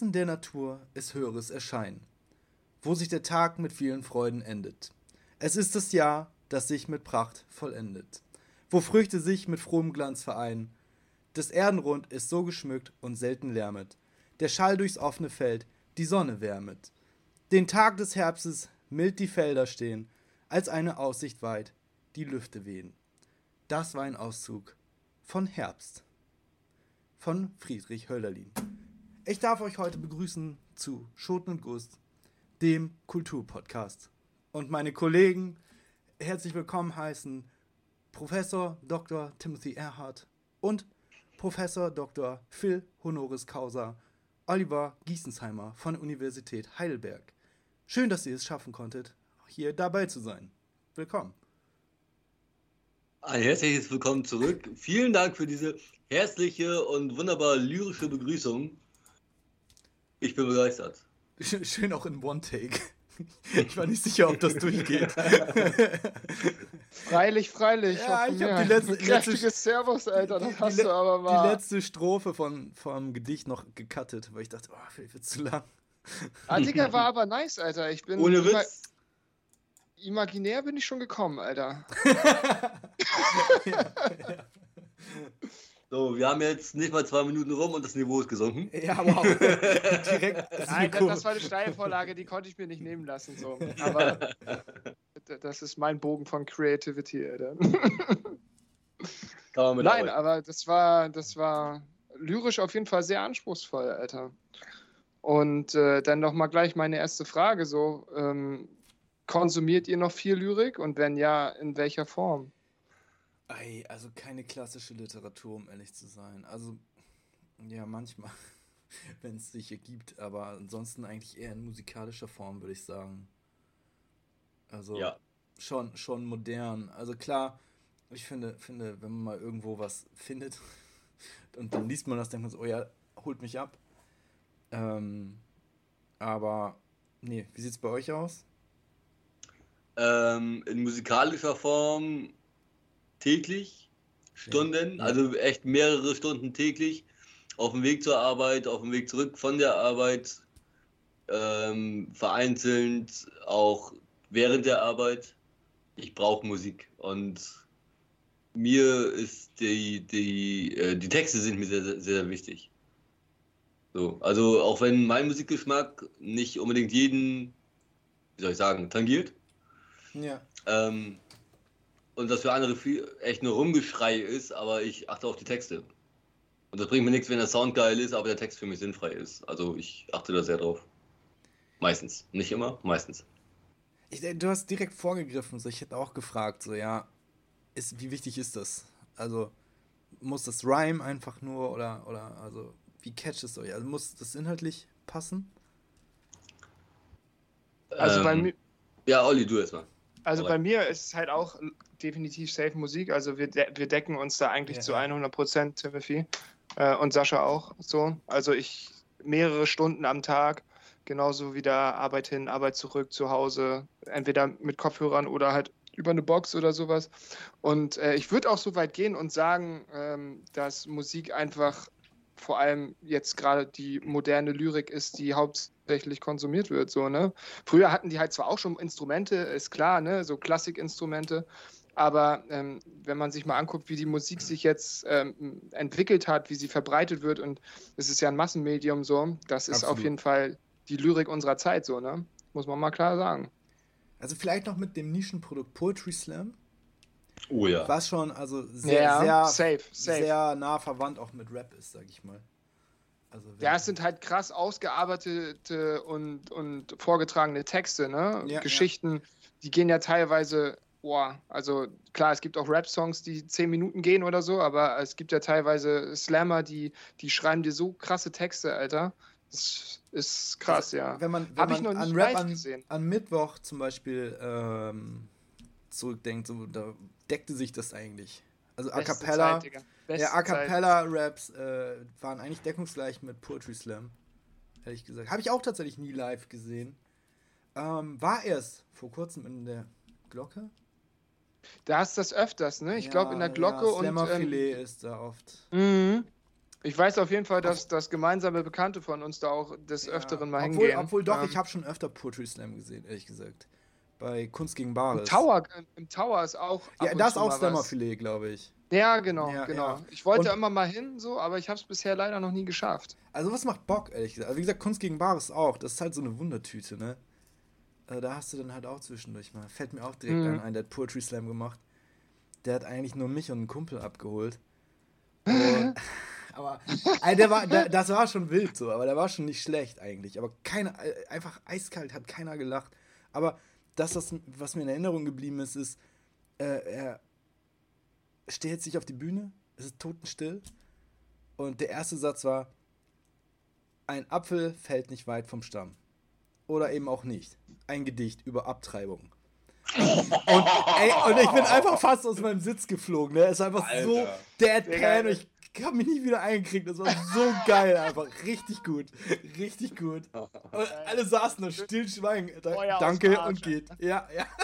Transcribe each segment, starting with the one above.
Wesen der Natur ist höheres Erscheinen, wo sich der Tag mit vielen Freuden endet. Es ist das Jahr, das sich mit Pracht vollendet, wo Früchte sich mit frohem Glanz vereinen. Das Erdenrund ist so geschmückt und selten lärmet, der Schall durchs offene Feld die Sonne wärmet. Den Tag des Herbstes mild die Felder stehen, als eine Aussicht weit die Lüfte wehen. Das war ein Auszug von Herbst von Friedrich Hölderlin. Ich darf euch heute begrüßen zu Schoten und Gust, dem Kulturpodcast. Und meine Kollegen herzlich willkommen heißen Professor Dr. Timothy Erhardt und Professor Dr. Phil Honoris Causa Oliver Giesensheimer von der Universität Heidelberg. Schön, dass ihr es schaffen konntet, hier dabei zu sein. Willkommen. Ein herzliches Willkommen zurück. Vielen Dank für diese herzliche und wunderbar lyrische Begrüßung. Ich bin begeistert. Schön auch in One-Take. Ich war nicht sicher, ob das durchgeht. Freilich, freilich. Ja, ich habe die letzte, letzte Servus, Alter, das hast die, du aber mal. Die letzte Strophe von, vom Gedicht noch gecuttet, weil ich dachte, oh, vielleicht wird zu lang. Ah, Digga, war aber nice, Alter. Ich bin Ohne Witz. Imaginär bin ich schon gekommen, Alter. ja, ja. So, wir haben jetzt nicht mal zwei Minuten rum und das Niveau ist gesunken. Ja, wow. Direkt. Nein, das, das war eine Steilvorlage, die konnte ich mir nicht nehmen lassen. So. Aber das ist mein Bogen von Creativity, Alter. Kann man mit Nein, aber das war, das war lyrisch auf jeden Fall sehr anspruchsvoll, Alter. Und äh, dann noch mal gleich meine erste Frage: So, ähm, konsumiert ihr noch viel Lyrik und wenn ja, in welcher Form? Ei, also keine klassische Literatur, um ehrlich zu sein. Also, ja, manchmal, wenn es sich ergibt, aber ansonsten eigentlich eher in musikalischer Form, würde ich sagen. Also, ja. schon, schon modern. Also klar, ich finde, finde, wenn man mal irgendwo was findet und dann liest man das, denkt man so, oh ja, holt mich ab. Ähm, aber, nee, wie sieht es bei euch aus? Ähm, in musikalischer Form täglich, Stunden, ja. also echt mehrere Stunden täglich, auf dem Weg zur Arbeit, auf dem Weg zurück von der Arbeit, ähm, vereinzelt auch während der Arbeit. Ich brauche Musik und mir ist die, die, äh, die Texte sind mir sehr, sehr, sehr wichtig. So, also auch wenn mein Musikgeschmack nicht unbedingt jeden, wie soll ich sagen, tangiert. Ja. Ähm, und das für andere viel, echt nur Rumgeschrei ist, aber ich achte auf die Texte. Und das bringt mir nichts, wenn der Sound geil ist, aber der Text für mich sinnfrei ist. Also ich achte da sehr drauf. Meistens. Nicht immer, meistens. Ich, du hast direkt vorgegriffen, so ich hätte auch gefragt, so ja, ist, wie wichtig ist das? Also muss das Rhyme einfach nur oder, oder also wie catcht es euch? Also muss das inhaltlich passen? Also ähm, bei mir. Ja, Olli, du erstmal. Also bei mir ist es halt auch definitiv Safe Musik. Also wir, de wir decken uns da eigentlich ja. zu 100 Prozent, Timothy. Äh, und Sascha auch so. Also ich mehrere Stunden am Tag, genauso wie da Arbeit hin, Arbeit zurück, zu Hause, entweder mit Kopfhörern oder halt über eine Box oder sowas. Und äh, ich würde auch so weit gehen und sagen, ähm, dass Musik einfach vor allem jetzt gerade die moderne Lyrik ist, die hauptsächlich konsumiert wird. So, ne? Früher hatten die halt zwar auch schon Instrumente, ist klar, ne? so Klassikinstrumente, aber ähm, wenn man sich mal anguckt, wie die Musik sich jetzt ähm, entwickelt hat, wie sie verbreitet wird, und es ist ja ein Massenmedium so, das ist Absolut. auf jeden Fall die Lyrik unserer Zeit so, ne? Muss man mal klar sagen. Also vielleicht noch mit dem Nischenprodukt Poetry Slam. Oh ja. Was schon also sehr, ja, sehr, safe, safe. sehr nah verwandt auch mit Rap ist, sag ich mal. Also ja, es sind halt krass ausgearbeitete und, und vorgetragene Texte, ne? Ja, Geschichten, ja. die gehen ja teilweise, boah, also klar, es gibt auch Rap-Songs, die zehn Minuten gehen oder so, aber es gibt ja teilweise Slammer, die, die schreiben dir so krasse Texte, Alter. Das ist krass, also, ja. Wenn man, wenn man an Rap an, an, Mittwoch zum Beispiel ähm, zurückdenkt, so, da deckte sich das eigentlich. Also A Cappella, ja, A Cappella Raps äh, waren eigentlich deckungsgleich mit Poetry Slam. Ehrlich gesagt. Habe ich auch tatsächlich nie live gesehen. Ähm, war erst vor kurzem in der Glocke. Da hast du das öfters, ne? Ich ja, glaube in der Glocke ja, und. Slammerfilet ähm, ist da oft. Mhm. Ich weiß auf jeden Fall, dass, dass gemeinsame Bekannte von uns da auch des Ja, Öfteren mal obwohl, hingehen. Obwohl doch, Ähm, ich habe schon öfter Poetry Slam gesehen, ehrlich gesagt. Bei Kunst gegen Im Bares. Tower, im Tower ist auch. Ja, da ist auch. Slammerfilet, glaube ich. Ja, genau, Ja, genau. ja. Ich wollte Und- immer mal hin, so, aber ich habe es bisher leider noch nie geschafft. Also was macht Bock, ehrlich gesagt. Also wie gesagt, Kunst gegen Bares auch. Das ist halt so eine Wundertüte, ne? Äh, da hast du dann halt auch zwischendurch mal. Fällt mir auch direkt Mhm. an, ein, der hat Poetry Slam gemacht. Der hat eigentlich nur mich und einen Kumpel abgeholt. Und, aber also der war, der, das war schon wild so, aber der war schon nicht schlecht eigentlich. Aber keiner, äh, einfach eiskalt, hat keiner gelacht. Aber das, was, was mir in Erinnerung geblieben ist, ist, äh, er stellt sich auf die Bühne, es ist totenstill. Und der erste Satz war, ein Apfel fällt nicht weit vom Stamm. Oder eben auch nicht. Ein Gedicht über Abtreibung. Und, ey, und ich bin einfach fast aus meinem Sitz geflogen. Ne? Es ist einfach so Alter. deadpan. Digga. und Ich habe mich nicht wieder eingekriegt. Das war so geil einfach. Richtig gut. Richtig gut. Und alle saßen da still schweigen. Da, danke und geht. Ja, ja.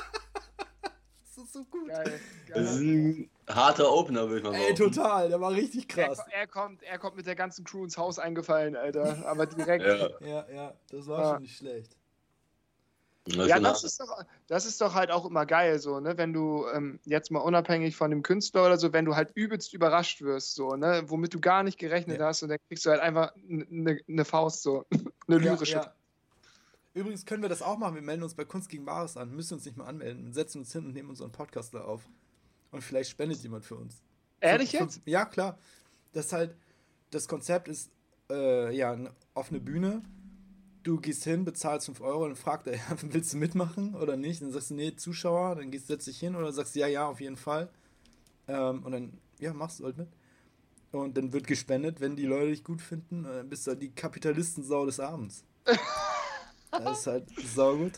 Das ist so gut. Geil. Das ist geil. Harter Opener, würde ich mal Ey, sagen. total. Der war richtig Er, krass. er, kommt, er kommt mit der ganzen Crew ins Haus eingefallen, Alter. Aber direkt. Ja, Ja, ja. Das war Ja. schon nicht schlecht. das Ja, das ist, doch, das ist doch halt auch immer geil, so, ne? Wenn du ähm, jetzt mal unabhängig von dem Künstler oder so, wenn du halt übelst überrascht wirst, so, ne? Womit du gar nicht gerechnet Ja. hast und dann kriegst du halt einfach eine ne Faust, so. Eine lyrische. Ja, ja. Übrigens können wir das auch machen. Wir melden uns bei Kunst gegen Bares an, müssen uns nicht mal anmelden, setzen uns hin und nehmen unseren Podcast da auf. Und vielleicht spendet jemand für uns. Ehrlich Fünf- jetzt? fünf- Ja, klar. Das halt, das Konzept ist, äh, ja, eine offene Bühne. Du gehst hin, bezahlst 5 Euro und fragt er, willst du mitmachen oder nicht? Dann sagst du, nee, Zuschauer, dann gehst, setzt dich hin oder sagst, ja, ja, auf jeden Fall. Ähm, und dann, ja, machst du halt mit. Und dann wird gespendet, wenn die Leute dich gut finden. äh, Dann bist du halt die Kapitalistensau des Abends. Das ist halt saugut.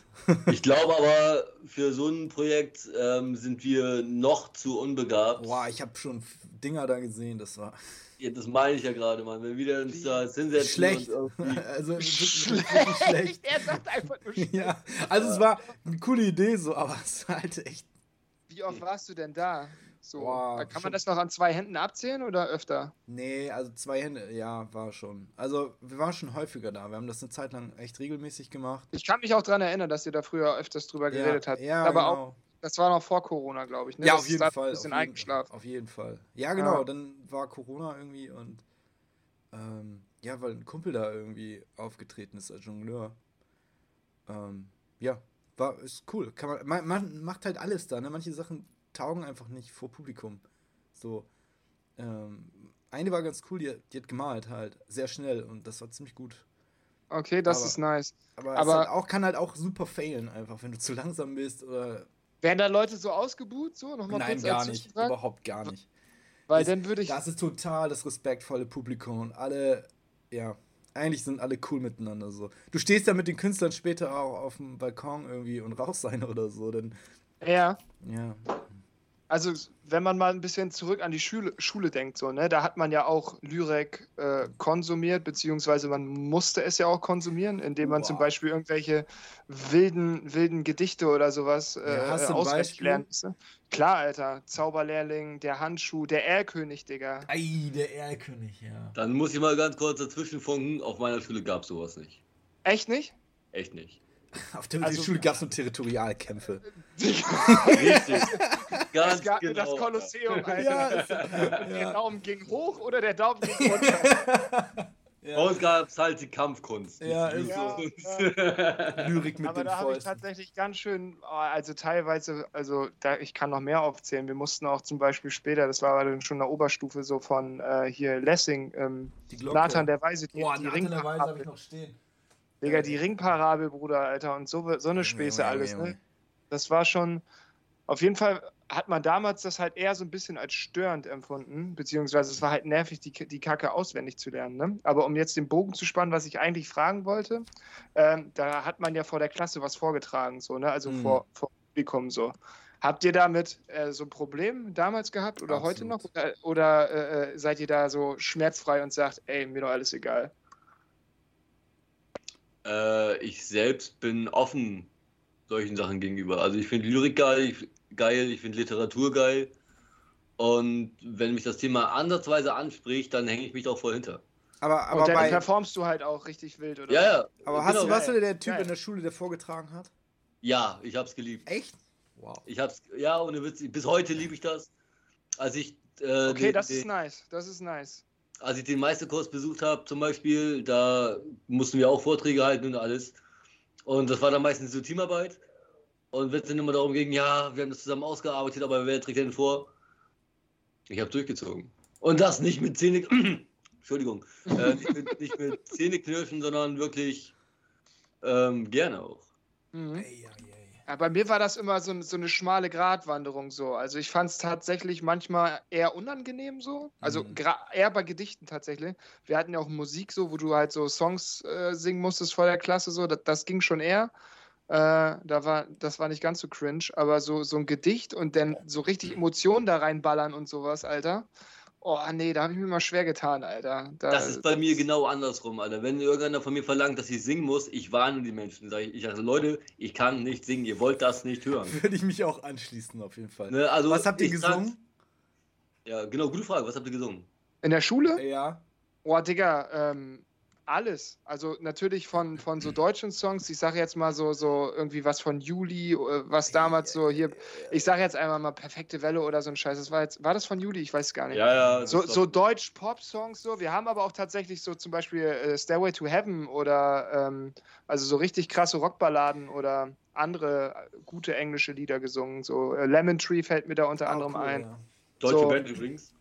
Ich glaube aber, für so ein Projekt ähm, sind wir noch zu unbegabt. Boah, ich habe schon Dinger da gesehen, das war Ja, das meine ich ja gerade, Mann. Wenn wir uns da hinsetzen schlecht. Also wirklich schlecht. Er sagt einfach nur schlecht. Ja, also es war eine coole Idee so, aber es war halt echt. Wie oft warst du denn da? So, Boah, kann man das noch an zwei Händen abzählen oder öfter? Nee, also zwei Hände, ja, war schon. Also wir waren schon häufiger da. Wir haben das eine Zeit lang echt regelmäßig gemacht. Ich kann mich auch daran erinnern, dass ihr da früher öfters drüber geredet ja, habt. Ja, Aber genau. auch, das war noch vor Corona, glaube ich. Ne? ja, Das auf jeden Fall. Ein bisschen auf jeden, eingeschlafen. Auf jeden Fall. Ja, genau. Ja. Dann war Corona irgendwie und ähm, ja, weil ein Kumpel da irgendwie aufgetreten ist als Jongleur. Ähm, ja, war ist cool. Kann man, man, man macht halt alles da. Ne? Manche Sachen taugen einfach nicht vor Publikum. So. Ähm, eine war ganz cool, die, hat- die hat gemalt halt sehr schnell und das war ziemlich gut. Okay, das Aber- ist nice. Aber, es Aber- halt auch, kann halt auch super failen, einfach, wenn du zu langsam bist oder. Werden da Leute so ausgebuht, so? Nochmal Nein, gar nicht. Überhaupt gar nicht. Weil Das- dann würde ich. Das ist total das respektvolle Publikum und alle, ja, eigentlich sind alle cool miteinander so. Du stehst da mit den Künstlern später auch auf dem Balkon irgendwie und rauchst eine oder so, denn, Ja. ja. Also, wenn man mal ein bisschen zurück an die Schule, Schule denkt, so, ne, da hat man ja auch Lyrik äh, konsumiert, beziehungsweise man musste es ja auch konsumieren, indem man zum Wow. Beispiel irgendwelche wilden, wilden Gedichte oder sowas äh, Ja, hast auswendig lernen musste. Klar, Alter. Zauberlehrling, der Handschuh, der Erlkönig, Digga. Ei, der Erlkönig, ja. Dann muss ich mal ganz kurz dazwischen funken. Auf meiner Schule gab es sowas nicht. Echt nicht? Echt nicht. Auf der Also- Schule gab es nur Territorialkämpfe. Richtig. Ganz Es gab genau. das Kolosseum, Alter. Ja, ist- Der ja. Daumen ging hoch oder der Daumen ging runter. Bei uns gab es halt die Kampfkunst. Die Ja, Blues- ja, Lyrik mit Aber den da habe ich tatsächlich ganz schön, also teilweise, also da, ich kann noch mehr aufzählen. Wir mussten auch zum Beispiel später, das war aber dann schon eine Oberstufe so von äh, hier Lessing, ähm. Nathan der Weise, die, Boah, die Nathan der Weise habe ich noch stehen. Digga, die Ringparabel, Bruder, Alter, und so, so eine Späße Junge, alles, Junge, ne? Das war schon, auf jeden Fall hat man damals das halt eher so ein bisschen als störend empfunden, beziehungsweise es war halt nervig, die, die Kacke auswendig zu lernen. Ne? Aber um jetzt den Bogen zu spannen, was ich eigentlich fragen wollte, ähm, da hat man ja vor der Klasse was vorgetragen, so, ne? also Mhm. vor, vor Publikum so. Habt ihr damit äh, so ein Problem damals gehabt oder heute noch? Absolut. Oder, oder äh, äh, seid ihr da so schmerzfrei und sagt, ey, mir doch alles egal? Äh, ich selbst bin offen solchen Sachen gegenüber. Also ich finde Lyrik geil, ich, geil, ich finde Literatur geil. Und wenn mich das Thema ansatzweise anspricht, dann hänge ich mich auch voll hinter. Aber, aber Und dann bei, performst du halt auch richtig wild, oder? Ja, ja. aber hast genau. du, warst du der Typ Geil. in der Schule, der vorgetragen hat? Ja, ich hab's geliebt. Echt? Wow. Ich hab's, ja, ohne Witz, bis heute liebe ich das. Als ich, äh, Okay, den, das den, ist nice. Das ist nice. Als ich den Meisterkurs besucht habe, zum Beispiel, da mussten wir auch Vorträge halten und alles. Und das war dann meistens so Teamarbeit. Und wenn es dann immer darum ging, ja, wir haben das zusammen ausgearbeitet, aber wer trägt denn vor? Ich habe durchgezogen. Und das nicht mit Zähne, Entschuldigung, äh, nicht, mit, nicht mit Zähneknirschen, sondern wirklich ähm, gerne auch. Mhm. Ey, ey, ey. Ja, bei mir war das immer so, so eine schmale Gratwanderung so. Also ich fand es tatsächlich manchmal eher unangenehm so. Also Mhm. eher bei Gedichten tatsächlich. Wir hatten ja auch Musik so, wo du halt so Songs äh, singen musstest vor der Klasse so. Das, das ging schon eher. Äh, da war, das war nicht ganz so cringe, aber so, so ein Gedicht und dann so richtig Emotionen da reinballern und sowas, Alter. Oh, nee, da habe ich mir mal schwer getan, Alter. Da, Das ist bei mir genau andersrum, Alter. Wenn irgendeiner von mir verlangt, dass ich singen muss, ich warne die Menschen. Sag ich, ich sage, Leute, ich kann nicht singen, ihr wollt das nicht hören. Würde ich mich auch anschließen, auf jeden Fall. Ne, also Was habt ihr gesungen? Ja, genau, gute Frage. Was habt ihr gesungen? In der Schule? Ja. Oh, Digga, ähm, alles. Also natürlich von, von so deutschen Songs. Ich sage jetzt mal so, so irgendwie was von Juli, äh, was damals so hier. Ich sage jetzt einmal mal perfekte Welle oder so ein Scheiß. Das war jetzt, war das von Juli? Ich weiß es gar nicht. Ja, ja. So, so Deutsch-Pop-Songs so. Wir haben aber auch tatsächlich so zum Beispiel äh, Stairway to Heaven oder ähm, also so richtig krasse Rockballaden oder andere äh, gute englische Lieder gesungen. So äh, Lemon Tree fällt mir da unter Ah, anderem cool, ein. Ja. Deutsche so- Band übrigens.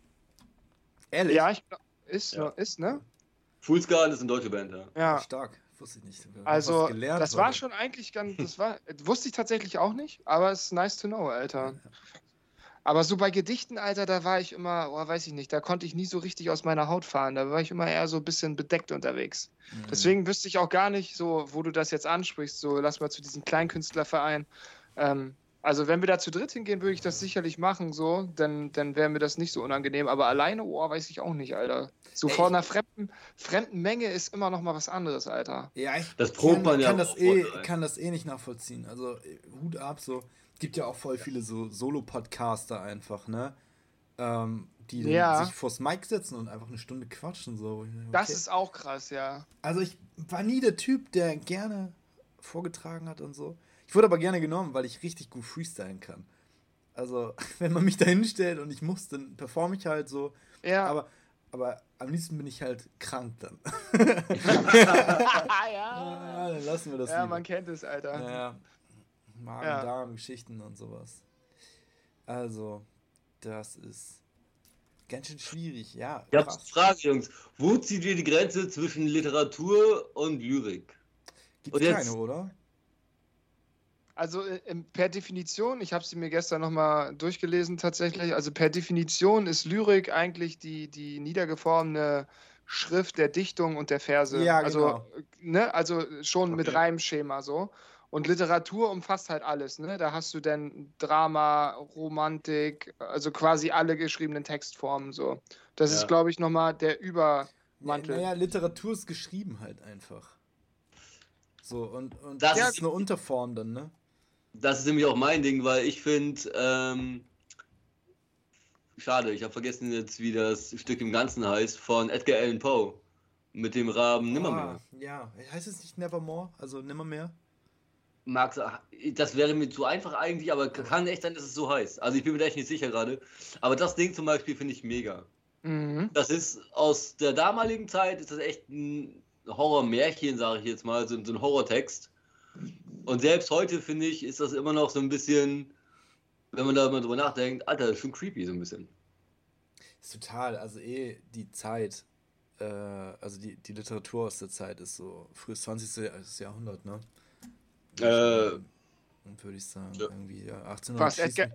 Ehrlich? Ja, ich glaub, ist, Ja. ist, ne? Fullscale ist eine deutsche Band, ja. Ja. Stark. Wusste ich nicht. Also, gelernt das war heute. schon eigentlich ganz, das war, wusste ich tatsächlich auch nicht, aber es ist nice to know, Alter. Aber so bei Gedichten, Alter, da war ich immer, oh, weiß ich nicht, da konnte ich nie so richtig aus meiner Haut fahren. Da war ich immer eher so ein bisschen bedeckt unterwegs. Mhm. Deswegen wüsste ich auch gar nicht, so, wo du das jetzt ansprichst, so, lass mal zu diesem Kleinkünstlerverein. Ähm, also, wenn wir da zu dritt hingehen, würde ich das sicherlich machen, so, dann, dann wäre mir das nicht so unangenehm. Aber alleine, oh, weiß ich auch nicht, Alter. So Ey, vor einer fremden, fremden Menge ist immer noch mal was anderes, Alter. Ja, ich Das probt kann, man ja kann, auch das eh, voll, kann das eh nicht nachvollziehen. Also Hut ab, so. Gibt ja auch voll viele so Solo-Podcaster einfach, ne? Ähm, die dann Ja. sich vors Mic setzen und einfach eine Stunde quatschen. So. Okay. Das ist auch krass, ja. Also ich war nie der Typ, der gerne vorgetragen hat und so. Ich wurde aber gerne genommen, weil ich richtig gut freestylen kann. Also, wenn man mich da hinstellt und ich muss, dann performe ich halt so. Ja. Aber, aber am liebsten bin ich halt krank dann. ja. Ja, dann lassen wir das Ja, lieber. man kennt es, Alter. Ja. Magen-Darm-Geschichten und sowas. Also, das ist ganz schön schwierig, ja. Ich habe eine Frage, Jungs. Wo zieht ihr die Grenze zwischen Literatur und Lyrik? Gibt's und jetzt- keine, oder? Also äh, im- per Definition, ich habe sie mir gestern nochmal durchgelesen tatsächlich, also per Definition ist Lyrik eigentlich die, die niedergeformene Schrift der Dichtung und der Verse. Ja, also, genau. äh, ne, also schon mit Okay. Reimschema so. Und Literatur umfasst halt alles, ne? Da hast du dann Drama, Romantik, also quasi alle geschriebenen Textformen so. Das Ja. ist, glaube ich, nochmal der Ja, Übermantel. naja, Literatur ist geschrieben halt einfach. So, und, und Das das ist- ist eine Unterform dann, ne? Das ist nämlich auch mein Ding, weil ich finde, ähm, schade, ich habe vergessen jetzt, wie das Stück im Ganzen heißt, von Edgar Allan Poe. Mit dem Raben Nimmermehr. Ah, ja, heißt es nicht Nevermore? Also Nimmermehr? Mag's, das wäre mir zu einfach eigentlich, aber kann echt sein, dass es so heißt. Also ich bin mir da echt nicht sicher gerade. Aber das Ding zum Beispiel finde ich mega. Mhm. Das ist aus der damaligen Zeit, ist das echt ein Horrormärchen, sage ich jetzt mal, so, so ein Horrortext. Und selbst heute, finde ich, ist das immer noch so ein bisschen, wenn man da mal drüber nachdenkt, Alter, das ist schon creepy so ein bisschen. Ist total, also eh die Zeit, äh, also die, die Literatur aus der Zeit ist so frühes 20. Jahrhundert, ne? Äh, Würde ich sagen, ja. irgendwie ja, 1800 Was, Edgar,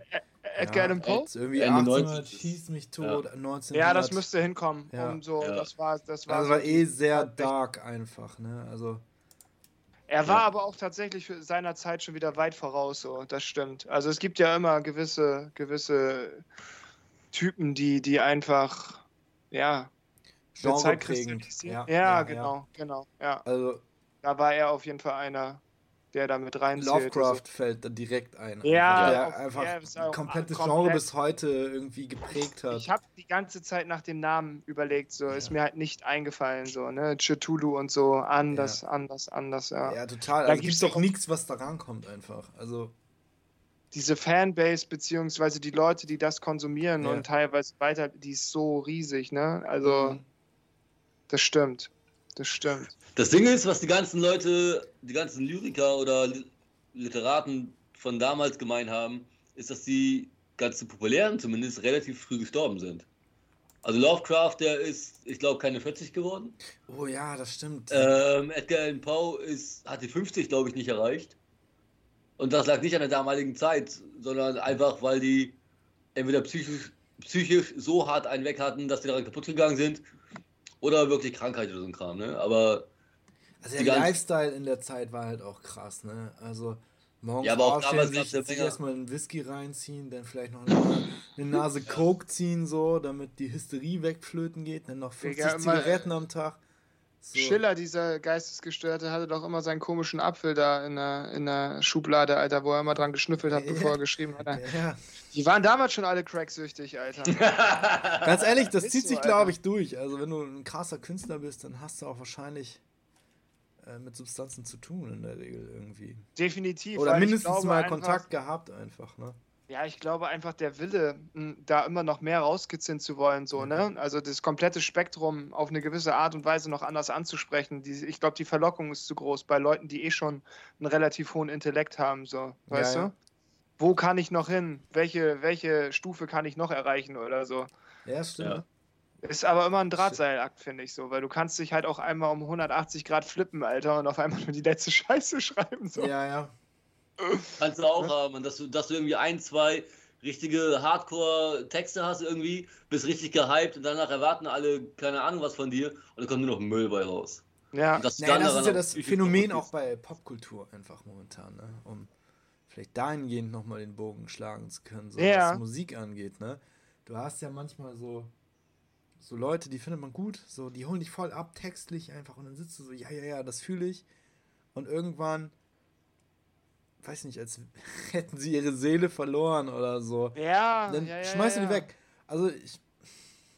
Edgar Allan Poe? Irgendwie Ende 1800 19. schießt mich tot, Ja. 1900. Ja, das müsste hinkommen. Ja. Um so, Ja. das war, das war, Also so war eh sehr dark einfach, ne? Also Er war Ja. aber auch tatsächlich für seiner Zeit schon wieder weit voraus, so, das stimmt. Also es gibt ja immer gewisse, gewisse Typen, die, die einfach, ja, der Zeit. Ja, Ja, ja, genau, genau, ja. Also Da war er auf jeden Fall einer. Der da mit reinzählt. Lovecraft so. fällt da direkt ein. Ja, der auf, einfach ja, ein komplettes komplett. Genre bis heute irgendwie geprägt hat. Ich habe die ganze Zeit nach dem Namen überlegt, so ja. ist mir halt nicht eingefallen, so, ne? Cthulhu und so, anders, ja. anders, anders, ja. Ja, total. Da also gibt es doch nichts, was da rankommt einfach. Also diese Fanbase beziehungsweise die Leute, die das konsumieren und teilweise weiter, die ist so riesig, ne? Also mhm. das stimmt. Das stimmt. Das Ding ist, was die ganzen Leute, die ganzen Lyriker oder Literaten von damals gemeint haben, ist, dass die ganzen Populären zumindest relativ früh gestorben sind. Also Lovecraft, der ist, ich glaube, keine 40 geworden. Oh ja, das stimmt. Ähm, Edgar Allan Poe ist, hat die 50, glaube ich, nicht erreicht. Und das lag nicht an der damaligen Zeit, sondern einfach, weil die entweder psychisch, psychisch so hart einen weg hatten, dass die daran kaputt gegangen sind oder wirklich Krankheit oder so ein Kram, ne? Aber. Also der Lifestyle in der Zeit war halt auch krass, ne? Also morgens ja, aber auch aufstehen, sich, sich erstmal einen Whisky reinziehen, dann vielleicht noch eine, eine Nase Coke ziehen, so, damit die Hysterie wegflöten geht, dann noch 50 Egal, Zigaretten am Tag. So. Schiller, dieser Geistesgestörte, hatte doch immer seinen komischen Apfel da in der, in der Schublade, Alter, wo er immer dran geschnüffelt hat, bevor er geschrieben hat. Ja. Die waren damals schon alle cracksüchtig, Alter. Ganz ehrlich, das zieht sich, glaube ich, durch. Also, wenn du ein krasser Künstler bist, dann hast du auch wahrscheinlich äh, mit Substanzen zu tun in der Regel irgendwie. Definitiv. Oder mindestens mal Kontakt gehabt einfach, ne? Ja, ich glaube einfach der Wille, da immer noch mehr rauskitzeln zu wollen, so, ne? Mhm. Also das komplette Spektrum auf eine gewisse Art und Weise noch anders anzusprechen. Die, ich glaube, die Verlockung ist zu groß bei Leuten, die eh schon einen relativ hohen Intellekt haben, so, weißt ja, du? Wo kann ich noch hin? Welche, welche Stufe kann ich noch erreichen oder so? Ja, stimmt. Ja. Ist aber immer ein Drahtseilakt, finde ich so, weil du kannst dich halt auch einmal um 180 Grad flippen, Alter, und auf einmal nur die letzte Scheiße schreiben. So. Ja, ja. Kannst du auch haben, dass du, dass du irgendwie ein, zwei richtige Hardcore-Texte hast irgendwie, bist richtig gehypt und danach erwarten alle keine Ahnung was von dir und dann kommt nur noch Müll bei raus. Ja, das, naja, das ist ja das Phänomen auch bei Popkultur einfach momentan, ne? um vielleicht dahingehend nochmal den Bogen schlagen zu können, so ja. was Musik angeht. Ne? Du hast ja manchmal so, so Leute, die findet man gut, so die holen dich voll ab, textlich einfach und dann sitzt du so, ja, ja, ja, das fühle ich und irgendwann weiß nicht, als hätten sie ihre Seele verloren oder so. Ja. Dann ja, ja, schmeißen ja, die weg. Also ich,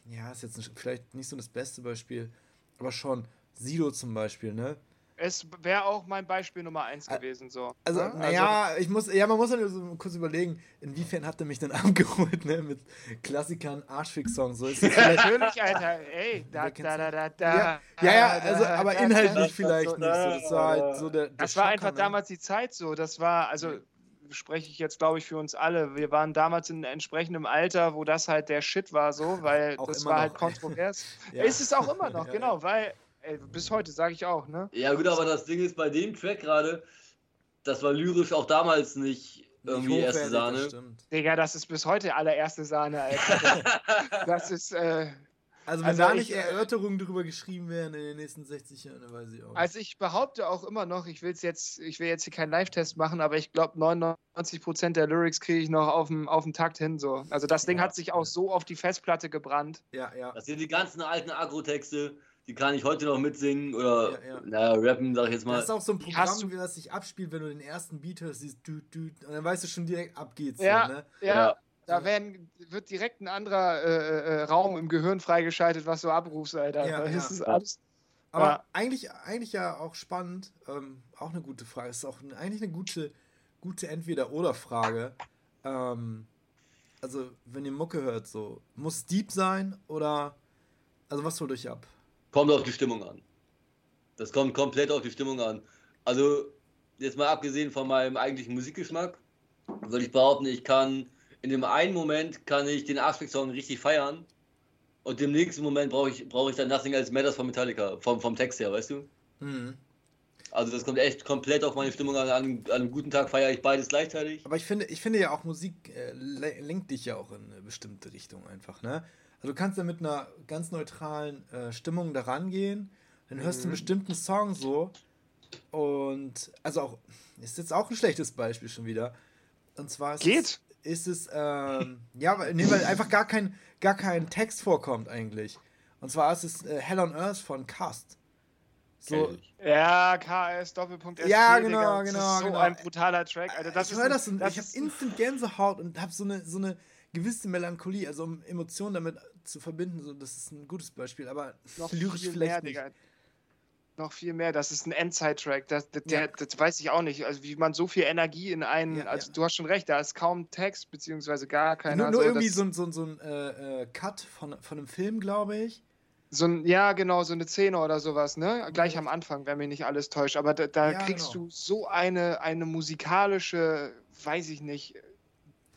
ja, ist jetzt vielleicht nicht so das beste Beispiel, aber schon Sido zum Beispiel, ne? Es wäre auch mein Beispiel Nummer eins gewesen, so. Also, ne? naja, also, ich muss, ja, man muss dann so kurz überlegen, inwiefern hat er mich denn abgeholt, ne, mit Klassikern, Arschfix-Songs, so ist das Natürlich, Alter, ey, da, da, da, da, da. Ja, ja, ja also, aber inhaltlich vielleicht nicht so, das war halt so der, der Das war einfach ne? damals die Zeit so, das war, also, spreche ich jetzt, glaube ich, für uns alle. Wir waren damals in entsprechendem Alter, wo das halt der Shit war, so, weil auch das war halt noch. halt kontrovers. ja. Ist es auch immer noch, genau, weil Ey, bis heute sage ich auch, ne? Ja, gut, aber das Ding ist bei dem Track gerade, das war lyrisch auch damals nicht irgendwie erste Sahne. Das Digga, das ist bis heute allererste Sahne, Alter. das ist, äh, also wenn also da nicht ich, äh, Erörterungen drüber geschrieben werden in den nächsten 60 Jahren, dann weiß ich auch. Also ich behaupte auch immer noch, ich will jetzt, ich will jetzt hier keinen Live-Test machen, aber ich glaube 99% der Lyrics kriege ich noch auf dem, auf dem Takt hin. So. Also das Ding ja, hat sich auch so auf die Festplatte gebrannt. Ja, ja. Das sind die ganzen alten Agro-Texte die kann ich heute noch mitsingen oder ja, ja. naja, rappen, sag ich jetzt mal. Das ist auch so ein Programm, wie das sich abspielt, wenn du den ersten Beat hörst, dieses Düt, Düt, und dann weißt du schon direkt, ab geht's. Ja, so, ne? ja. ja. Da werden, wird direkt ein anderer äh, äh, Raum im Gehirn freigeschaltet, was du abrufst, Alter. Ja, das ist alles. Aber ja. eigentlich, eigentlich ja auch spannend, ähm, auch eine gute Frage. Das ist auch eigentlich eine gute, gute Entweder-Oder-Frage. Ähm, also, wenn ihr Mucke hört, so, muss Deep sein oder, also was holt euch ab? Kommt auf die Stimmung an. Das kommt komplett auf die Stimmung an. Also, jetzt mal abgesehen von meinem eigentlichen Musikgeschmack, würde ich behaupten, ich kann in dem einen Moment kann ich den Aspect-Song richtig feiern und im nächsten Moment brauche ich, brauch ich dann Nothing Else Matters von Metallica, vom, vom Text her, weißt du? Mhm. Also das kommt echt komplett auf meine Stimmung an. An, an einem guten Tag feiere ich beides gleichzeitig. Aber ich finde, ich finde ja auch Musik äh, lenkt dich ja auch in eine bestimmte Richtung einfach, ne? Also du kannst ja mit einer ganz neutralen äh, Stimmung da rangehen, dann hörst mhm. du einen bestimmten Song so und also auch, ist jetzt auch ein schlechtes Beispiel schon wieder. Und zwar ist Geht? Es, ist es, ähm, ja, weil, nee, weil einfach gar kein, gar kein Text vorkommt eigentlich. Und zwar ist es äh, Hell on Earth von Cast. So, ja, KS Doppelpunkt SP, Ja, genau, Digga. Das genau, ist so genau. ein brutaler Track, Alter. Das ich höre das und das ich habe instant Gänsehaut und habe so eine, so eine gewisse Melancholie, also um Emotionen damit zu verbinden, so, das ist ein gutes Beispiel, aber noch lyrisch viel vielleicht mehr, nicht. Digga. Noch viel mehr. Das ist ein Endzeit-Track. Das, das, der, Ja. das weiß ich auch nicht. Also wie man so viel Energie in einen. Ja, also ja. du hast schon recht, da ist kaum Text, beziehungsweise gar keiner. nur, nur so, irgendwie so, ein- so, so ein äh, äh, Cut von, von einem Film, glaube ich. So ein, ja, genau, so eine Szene oder sowas, ne? Gleich am Anfang, wenn mich nicht alles täuscht. Aber da, da kriegst genau. du so eine, eine musikalische, weiß ich nicht.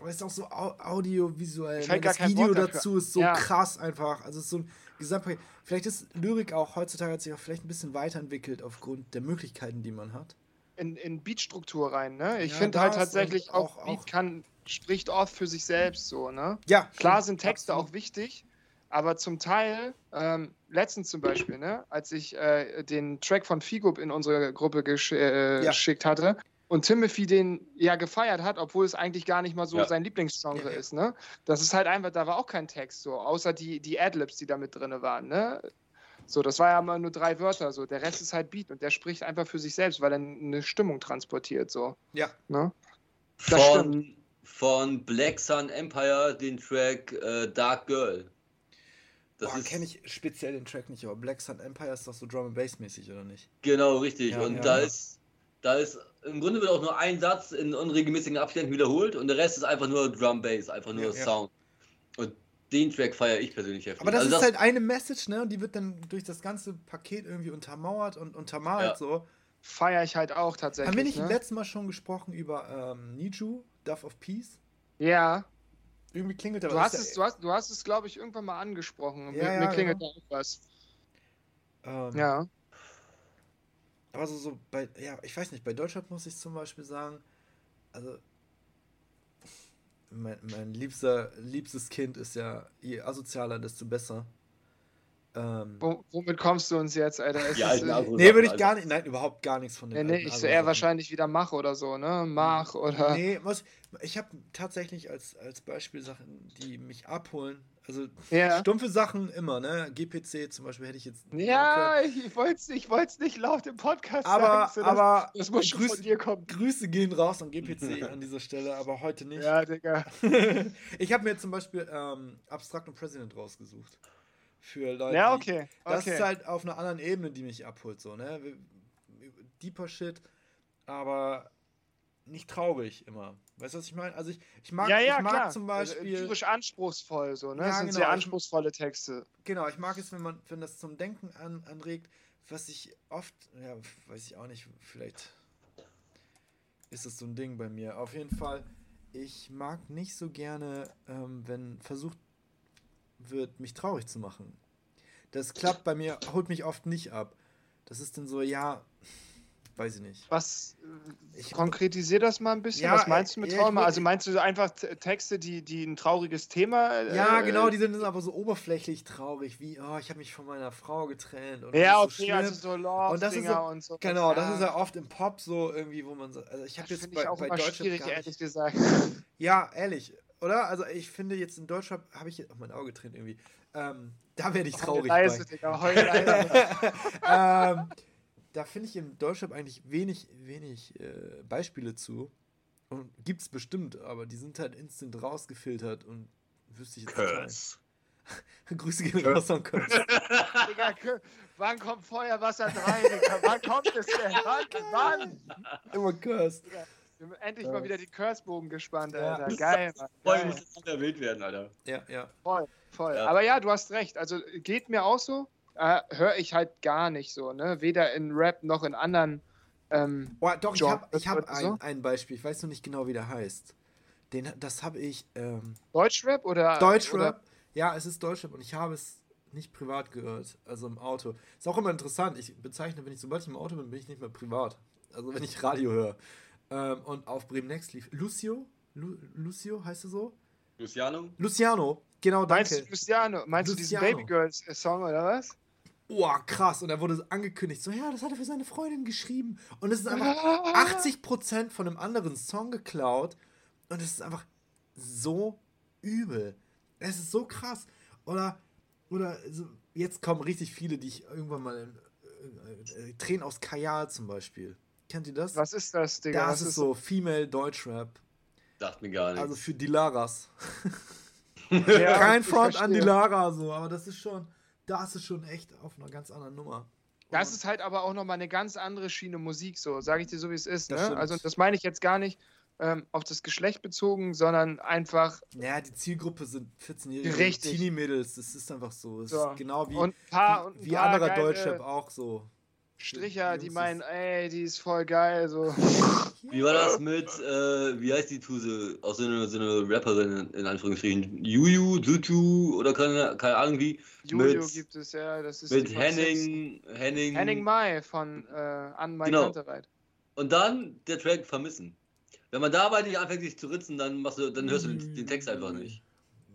Aber es ist auch so au audiovisuell. Fällt Ne? gar Das Video Wort dafür. dazu ist so Ja. krass einfach. Also es ist so ein Gesamtpaket. Vielleicht ist Lyrik auch heutzutage hat sich auch vielleicht ein bisschen weiterentwickelt aufgrund der Möglichkeiten, die man hat. In, in Beatstruktur rein, ne? Ich Ja, finde halt tatsächlich auch, auch- Beat kann, spricht oft für sich selbst so, ne? Ja, Klar sind Texte absolut. auch wichtig, aber zum Teil, ähm, letztens zum Beispiel, ne, als ich äh, den Track von Figo in unsere Gruppe gesch äh, Ja. geschickt hatte und Timothy den ja gefeiert hat, obwohl es eigentlich gar nicht mal so Ja. sein Lieblingsgenre Ja, ja. ist, ne? Das ist halt einfach, da war auch kein Text so, außer die, die Adlibs, die da mit drin waren, ne? So, das war ja mal nur drei Wörter, so. Der Rest ist halt Beat und der spricht einfach für sich selbst, weil er eine Stimmung transportiert, so. Ja. Ne? Das Von, von Black Sun Empire den Track äh, Dark Girl. Das Boah, kenne ich speziell den Track nicht, aber Black Sun Empire ist doch so Drum and Bass mäßig, oder nicht? genau richtig. Ja, und ja. da ist, da ist im Grunde wird auch nur ein Satz in unregelmäßigen Abständen wiederholt und der Rest ist einfach nur Drum Bass, einfach nur Ja, ja. Sound. Und den Track feiere ich persönlich heftig. Aber das Also ist halt eine Message, ne? Und die wird dann durch das ganze Paket irgendwie untermauert und untermalt Ja. so. Feier ich halt auch tatsächlich. Haben wir nicht ne? letztes Mal schon gesprochen über ähm, Niju, Dove of Peace? Ja, Irgendwie klingelt da Du was. hast, Ist es, du hast, du hast es, glaube ich, irgendwann mal angesprochen. Ja, mir, ja, mir klingelt genau. da auch was. Ähm, Ja. Aber so, so bei, ja, ich weiß nicht, bei Deutschland muss ich zum Beispiel sagen, also mein, mein liebster, liebstes Kind ist ja, je asozialer, desto besser. Ähm, Wo, womit kommst du uns jetzt, Alter? Ist alten äh, nee, würde ich Sachen, gar nicht, nein, überhaupt gar nichts von den nee, nee, ich so eher wahrscheinlich wieder Mach oder so, ne? Mach oder. Nee, was, ich habe tatsächlich als, als Beispiel Sachen, die mich abholen. Also Ja. stumpfe Sachen immer, ne? GPC zum Beispiel hätte ich jetzt. Ja, ich, ich wollte es ich wollt's nicht laut im Podcast aber, sagen. so, aber das, das muss schon Grüße, von dir kommen. Grüße gehen raus an GPC an dieser Stelle, aber heute nicht. Ja, Digga. ich habe mir zum Beispiel ähm, Abstract und President rausgesucht. Für Leute. Ja, die- okay. Das okay. ist halt auf einer anderen Ebene, die mich abholt, so, ne? Deeper Shit, aber nicht traurig immer. Weißt du, was ich meine? Also ich, ich mag, ja, ja, ich mag klar. zum Also, Beispiel. lyrisch anspruchsvoll, so, ne? Ja, das sind genau, sehr anspruchsvolle Texte. Genau, ich mag es, wenn man, wenn das zum Denken an, anregt, was ich oft, ja, weiß ich auch nicht, vielleicht ist es so ein Ding bei mir. Auf jeden Fall, ich mag nicht so gerne, ähm, wenn versucht wird, mich traurig zu machen. Das klappt bei mir, holt mich oft nicht ab. Das ist dann so, ja, weiß ich nicht. Was Ich- konkretisier das mal ein bisschen? Ja, Was meinst du mit ja, Trauma? Also meinst du einfach Texte, die, die ein trauriges Thema. äh, Ja, genau, die sind aber so oberflächlich traurig, wie, oh, ich habe mich von meiner Frau getrennt. Und Ja, das ist so okay, also so Love Und das ist so- und so. Genau, das ist ja oft im Pop so irgendwie, wo man so. Also ich habe jetzt bei, ich auch bei immer Deutschrap schwierig, nicht- ehrlich gesagt. Ja, ehrlich, oder? Also ich finde jetzt in Deutschrap habe ich jetzt auf mein Auge getrennt irgendwie. Ähm, da werde ich traurig leise, bei. Digga, heul leise. ähm, da finde ich im Deutschrap eigentlich wenig, wenig äh, Beispiele zu. Und gibt's bestimmt, aber die sind halt instant rausgefiltert und wüsste ich jetzt Curse. nicht. Grüße gehen raus an Curse. Digga, wann kommt Feuerwasser 3, Digga? Wann kommt es denn? Wann? Wann? Immer Curse. Wir haben endlich mal wieder die Curse-Bogen gespannt, Ja. Alter. Geil, Mann. Voll muss das erwähnt werden, Alter. Ja, ja. Voll, voll. Ja. Aber ja, du hast recht. Also geht mir auch so. Äh, Höre ich halt gar nicht so, ne? Weder in Rap noch in anderen. Ähm, Oh, doch, ich Job, habe ich hab oder so? ein, ein Beispiel. Ich weiß noch nicht genau, wie der heißt. Den, das habe ich. Ähm, Deutschrap oder. Deutschrap. Ja, es ist Deutschrap und ich habe es nicht privat gehört, also im Auto. Ist auch immer interessant. Ich bezeichne, wenn ich sobald ich im Auto bin, bin ich nicht mehr privat. Also wenn ich Radio höre. Ähm, und auf Bremen Next lief Lucio. Lu, Lucio heißt er so? Luciano? Luciano. Genau, Meinst danke. du Luciano? Meinst du diesen Luciano. Baby Girls äh, Song oder was? Oh, krass. Und er wurde angekündigt, so, ja, das hat er für seine Freundin geschrieben. Und es ist einfach Ah. 80% von einem anderen Song geklaut. Und es ist einfach so übel. Es ist so krass. Oder, oder so, jetzt kommen richtig viele, die ich irgendwann mal in äh, Tränen aus Kajal zum Beispiel. Kennt ihr das? Was ist das, Digga? Das Was ist ist so Female Deutschrap. Dachte mir gar nicht. Also für Dilaras. Ja, Kein Front an. Dilara so, aber das ist schon, das ist schon echt auf einer ganz anderen Nummer. Das ist halt aber auch nochmal eine ganz andere Schiene Musik, so, sage ich dir so, wie es ist. Das Ne? Also das meine ich jetzt gar nicht ähm, auf das Geschlecht bezogen, sondern einfach Ja, die Zielgruppe sind 14-jährige Richtig. Teenie-Mädels, das ist einfach so. Es So. ist genau wie, und ein paar, und wie, wie anderer Deutschrap auch so. Stricher, die meinen, ey, die ist voll geil, so. Wie war das mit, äh, wie heißt die Tuse? Auch so eine, so eine Rapperin in Anführungsstrichen. Juju, Juju oder keine, keine Ahnung wie. Juju Mit- gibt es, ja, das ist Mit. Henning, Henning. Henning Mai von äh, An Mai Genau. Kantereit. Und dann der Track Vermissen. Wenn man dabei nicht anfängt, sich zu ritzen, dann, machst du, dann hörst du den, Text einfach nicht.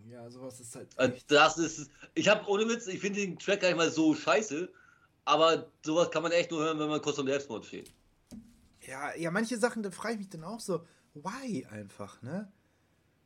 Ja, sowas ist halt. Also das ist, ich habe ohne Witz, ich finde den Track gar nicht mal so scheiße, aber sowas kann man echt nur hören, wenn man kurz um Selbstmord steht. Ja, ja, manche Sachen, da frage ich mich dann auch so, why einfach, ne?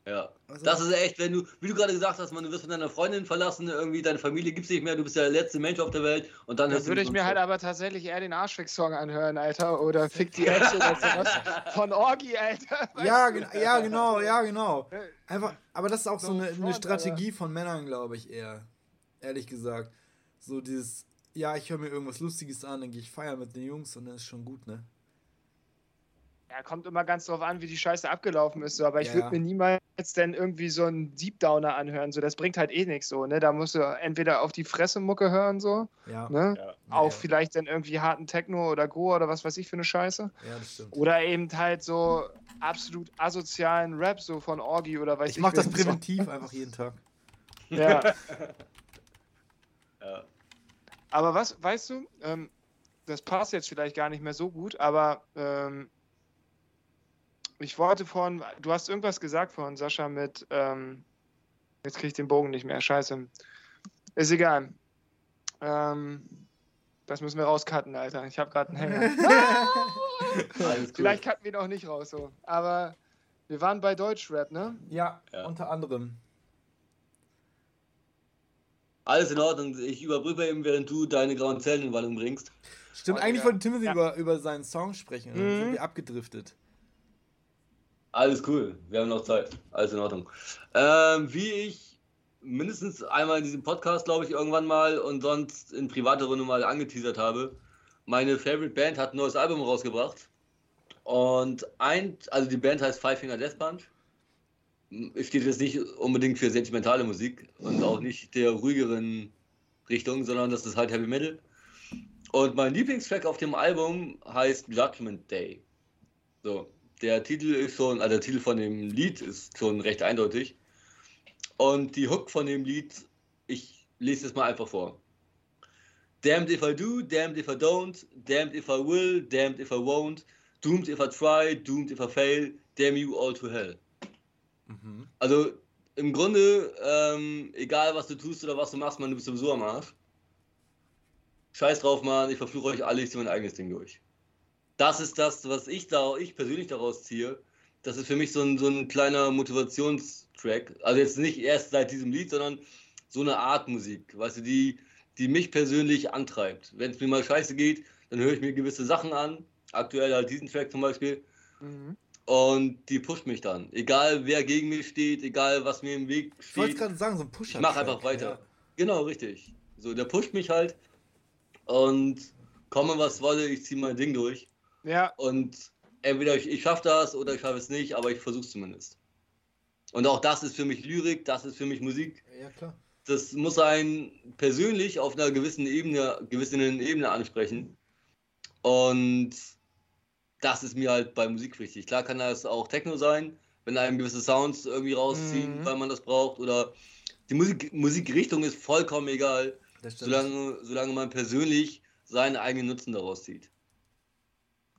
Ja. Also- das ist echt, wenn du, wie du gerade gesagt hast, man, du wirst von deiner Freundin verlassen, irgendwie deine Familie gibt's nicht mehr, du bist der letzte Mensch auf der Welt und dann Dann hörst du würde ich so mir halt aber tatsächlich eher den Arschfick-Song anhören, Alter. Oder Fick die Äpfel oder sowas. Von Orgi, Alter. Ja, ja, genau, ja, genau. Einfach, aber das ist auch so No eine, eine Strategie von Männern, glaube ich, eher. Ehrlich gesagt. So dieses, ja, ich höre mir irgendwas Lustiges an, dann gehe ich feiern mit den Jungs und dann ist schon gut, ne? Ja, kommt immer ganz drauf an, wie die Scheiße abgelaufen ist. So. Aber ich Ja, würde ja. mir niemals denn irgendwie so einen Deep Downer anhören. So. Das bringt halt eh nichts so. Ne? Da musst du entweder auf die Fresse Mucke hören, so. Ja, Ne? Ja. Auch ja. vielleicht dann irgendwie harten Techno oder Go oder was weiß ich für eine Scheiße. ja, das stimmt. Oder eben halt so absolut asozialen Rap, so von Orgi oder weiß ich Ich mache das präventiv einfach jeden Tag. Ja. Ja. Aber was, weißt du, ähm, das passt jetzt vielleicht gar nicht mehr so gut, aber ähm, ich wollte vorhin, du hast irgendwas gesagt vorhin, Sascha, mit, ähm, jetzt kriege ich den Bogen nicht mehr, scheiße. Ist egal. Ähm, das müssen wir rauscutten, Alter. Ich habe gerade einen Hänger. Vielleicht cutten wir ihn auch nicht raus, so. Aber wir waren bei Deutschrap, ne? Ja, Ja. unter anderem. Alles in Ordnung. Ich überprüfe eben, während du deine grauen Zellen in Wallung bringst. Stimmt, Oh, eigentlich Digga. wollte Timothy Ja. über, über seinen Song sprechen. und Mhm. sind wir abgedriftet. Alles cool. Wir haben noch Zeit. Alles in Ordnung. Ähm, wie ich mindestens einmal in diesem Podcast, glaube ich, irgendwann mal und sonst in privater Runde mal angeteasert habe, meine Favorite Band hat ein neues Album rausgebracht. Und ein, also die Band heißt Five Finger Death Punch. Steht jetzt nicht unbedingt für sentimentale Musik und auch nicht der ruhigeren Richtung, sondern das ist halt Heavy Metal. Und mein Lieblingstrack auf dem Album heißt Judgment Day. So, der Titel ist schon, also der Titel von dem Lied ist schon recht eindeutig. Und die Hook von dem Lied, ich lese es mal einfach vor. Damned if I do, damned if I don't, damned if I will, damned if I won't, doomed if I try, doomed if I fail, damn you all to hell. Mhm. Also im Grunde, ähm, egal was du tust oder was du machst, man, du bist sowieso am Arsch. Scheiß drauf, Mann, ich verfluche euch alle, ich ziehe mein eigenes Ding durch. Das ist das, was ich da, ich persönlich daraus ziehe. Das ist für mich so ein, so ein kleiner Motivationstrack. Also jetzt nicht erst seit diesem Lied, sondern so eine Art Musik, weißt du, die, die mich persönlich antreibt. Wenn es mir mal scheiße geht, dann höre ich mir gewisse Sachen an. Aktuell halt diesen Track zum Beispiel. Mhm. Und die pusht mich dann. Egal wer gegen mich steht, egal was mir im Weg Ich wollte steht. gerade sagen, so ein Pusher. Ich mach einfach weiter. Genau, richtig. So, der pusht mich halt. Und komme was wolle, ich ziehe mein Ding durch. Ja, Und entweder ich, ich schaffe das oder ich schaffe es nicht, aber ich versuche es zumindest. Und auch das ist für mich Lyrik, das ist für mich Musik. Ja, ja, klar. Das muss einen persönlich auf einer gewissen Ebene, gewissen Ebene ansprechen. Und das ist mir halt bei Musik wichtig. Klar kann das auch Techno sein, wenn einem gewisse Sounds irgendwie rausziehen, Mhm. weil man das braucht. Oder die Musik, Musikrichtung ist vollkommen egal, solange, solange man persönlich seinen eigenen Nutzen daraus zieht.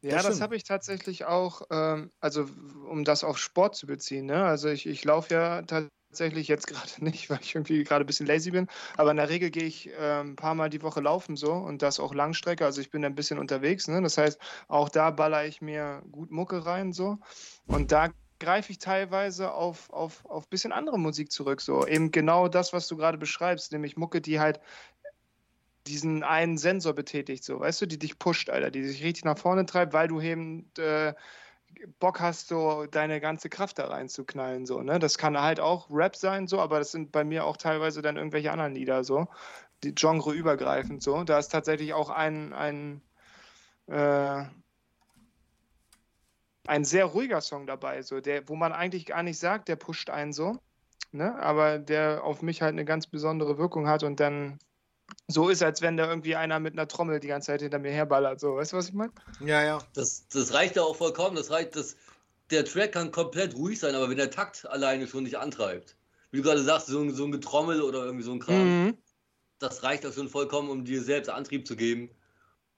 Ja, Das das, habe ich tatsächlich auch, ähm, also um das auf Sport zu beziehen. Ne? Also ich, ich laufe ja tatsächlich jetzt gerade nicht, weil ich irgendwie gerade ein bisschen lazy bin. Aber in der Regel gehe ich ähm, ein paar Mal die Woche laufen so und das auch Langstrecke. Also ich bin ein bisschen unterwegs. Ne? Das heißt, auch da baller ich mir gut Mucke rein so. Und da greife ich teilweise auf, auf, auf bisschen andere Musik zurück. So eben genau das, was du gerade beschreibst, nämlich Mucke, die halt diesen einen Sensor betätigt, so, weißt du, die dich pusht, Alter, die dich richtig nach vorne treibt, weil du eben äh, Bock hast, so deine ganze Kraft da reinzuknallen, so, ne? Das kann halt auch Rap sein, so, aber das sind bei mir auch teilweise dann irgendwelche anderen Lieder, so, die Genre übergreifend, so. Da ist tatsächlich auch ein, ein, äh, ein sehr ruhiger Song dabei, so, der, wo man eigentlich gar nicht sagt, der pusht einen so, ne? Aber der auf mich halt eine ganz besondere Wirkung hat und dann so ist, als wenn da irgendwie einer mit einer Trommel die ganze Zeit hinter mir herballert. So, weißt du, was ich meine? Ja, ja. Das, das reicht ja auch vollkommen. Das reicht, dass der Track kann komplett ruhig sein, aber wenn der Takt alleine schon nicht antreibt, wie du gerade sagst, so ein, so ein Getrommel oder irgendwie so ein Kram, mhm. das reicht auch schon vollkommen, um dir selbst Antrieb zu geben.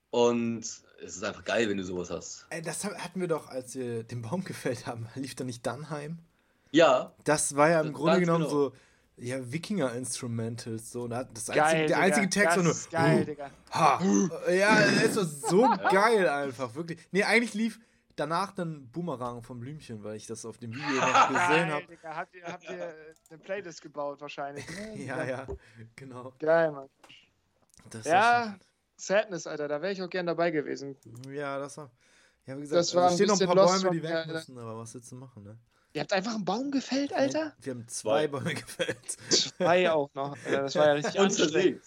Und es ist einfach geil, wenn du sowas hast. Ey, das hatten wir doch, als wir den Baum gefällt haben. Lief da nicht Dannheim? Ja. Das war ja im Grunde genommen genau. so ja, Wikinger-Instrumentals. So, das einzige, geil, der einzige Text war nur. Geil, Digga. Ha. Ja, das ist so geil einfach, wirklich. Nee, eigentlich lief danach dann Boomerang vom Blümchen, weil ich das auf dem Video noch gesehen habe. Habt ihr, habt ihr eine Playlist gebaut wahrscheinlich? Ne? ja, ja, genau. Geil, Mann. Das ja, Sadness, Alter, da wäre ich auch gern dabei gewesen. Ja, das war. Ja, wie gesagt, das war also stehen noch ein paar Bäume, die weg müssen, aber was willst du machen, ne? Ihr habt einfach einen Baum gefällt, Alter? Wir haben zwei Bäume gefällt. Zwei auch noch. Alter. Das war ja richtig Und zersägt.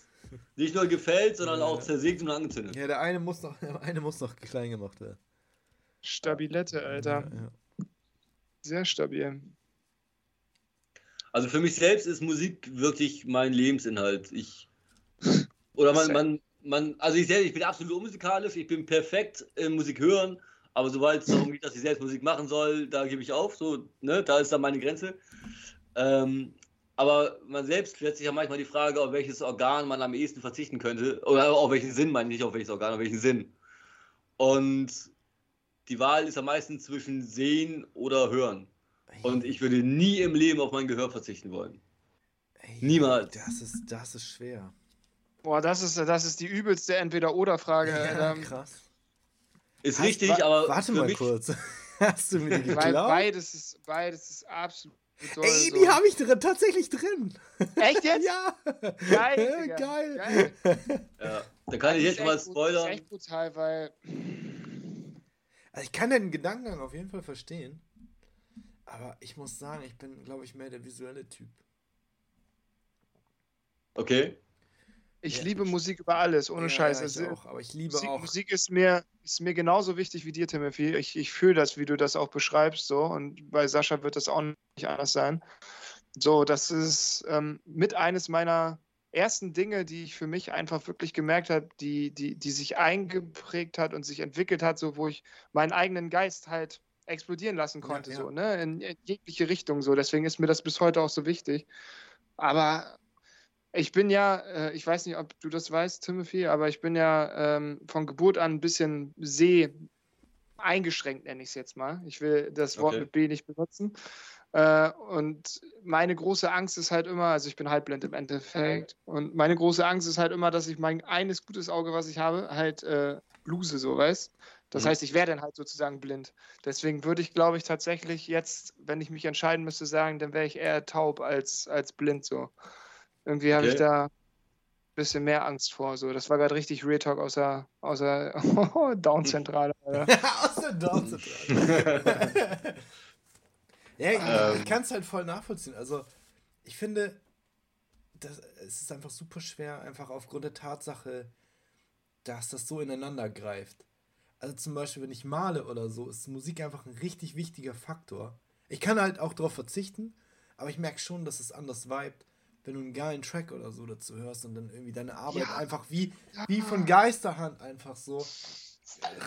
Nicht nur gefällt, sondern ja. auch zersägt und angezündet. Ja, der eine muss noch, der eine muss noch klein gemacht werden. Stabilette, Alter. Ja, ja. Sehr stabil. Also für mich selbst ist Musik wirklich mein Lebensinhalt. Ich oder man, man, man also ich, selbst, ich bin absolut unmusikalisch, ich bin perfekt im Musik hören, aber sobald es darum geht, dass ich selbst Musik machen soll, da gebe ich auf. So, ne, da ist dann meine Grenze. Ähm, aber man selbst stellt sich ja manchmal die Frage, auf welches Organ man am ehesten verzichten könnte. Oder auf welchen Sinn, meine ich nicht auf welches Organ, auf welchen Sinn. Und die Wahl ist am meisten zwischen sehen oder hören. Und ich würde nie im Leben auf mein Gehör verzichten wollen. Ey, Niemals. Das ist, das ist schwer. Boah, das ist, das ist die übelste Entweder-Oder-Frage. Ja, krass. Ist Hast, richtig, wa aber. Warte mal kurz. Hast du mir die geklaut? Beides ist, beides ist absolut. Ey, die so. habe ich drin, tatsächlich drin. Echt jetzt? ja. Geil. Geil. Geil. Ja, dann kann ich jetzt mal spoilern. Das ist echt brutal, weil. Also ich kann den Gedankengang auf jeden Fall verstehen. Aber ich muss sagen, ich bin, glaube ich, mehr der visuelle Typ. Okay. Ich ja. liebe Musik über alles, ohne ja, Scheiß. Ja, ich also, auch, aber ich liebe Musik, auch. Musik ist mir, ist mir genauso wichtig wie dir, Timothy. Ich, ich fühle das, wie du das auch beschreibst, so. Und bei Sascha wird das auch nicht anders sein. So, das ist ähm, mit eines meiner ersten Dinge, die ich für mich einfach wirklich gemerkt habe, die, die, die sich eingeprägt hat und sich entwickelt hat, so wo ich meinen eigenen Geist halt explodieren lassen konnte, ja, ja. so, ne? In, in jegliche Richtung so. Deswegen ist mir das bis heute auch so wichtig. Aber ich bin ja, äh, ich weiß nicht, ob du das weißt, Timothy, aber ich bin ja ähm, von Geburt an ein bisschen seh eingeschränkt, nenne ich es jetzt mal. Ich will das Wort okay. mit B nicht benutzen. Äh, und meine große Angst ist halt immer, also ich bin halbblind im Endeffekt, und meine große Angst ist halt immer, dass ich mein eines gutes Auge, was ich habe, halt äh, lose, so weißt. Das mhm. heißt, ich wäre dann halt sozusagen blind. Deswegen würde ich, glaube ich, tatsächlich jetzt, wenn ich mich entscheiden müsste, sagen, dann wäre ich eher taub als, als blind so. Irgendwie habe okay. ich da ein bisschen mehr Angst vor. So. Das war gerade richtig Real Talk aus der, aus der Down-Zentrale. aus der Down-Zentrale. ja, ich, ähm. kann es halt voll nachvollziehen. Also, ich finde, das, es ist einfach super schwer, einfach aufgrund der Tatsache, dass das so ineinander greift. Also zum Beispiel, wenn ich male oder so, ist Musik einfach ein richtig wichtiger Faktor. Ich kann halt auch darauf verzichten, aber ich merke schon, dass es anders vibet, wenn du einen geilen Track oder so dazu hörst und dann irgendwie deine Arbeit ja. einfach wie, wie von Geisterhand einfach so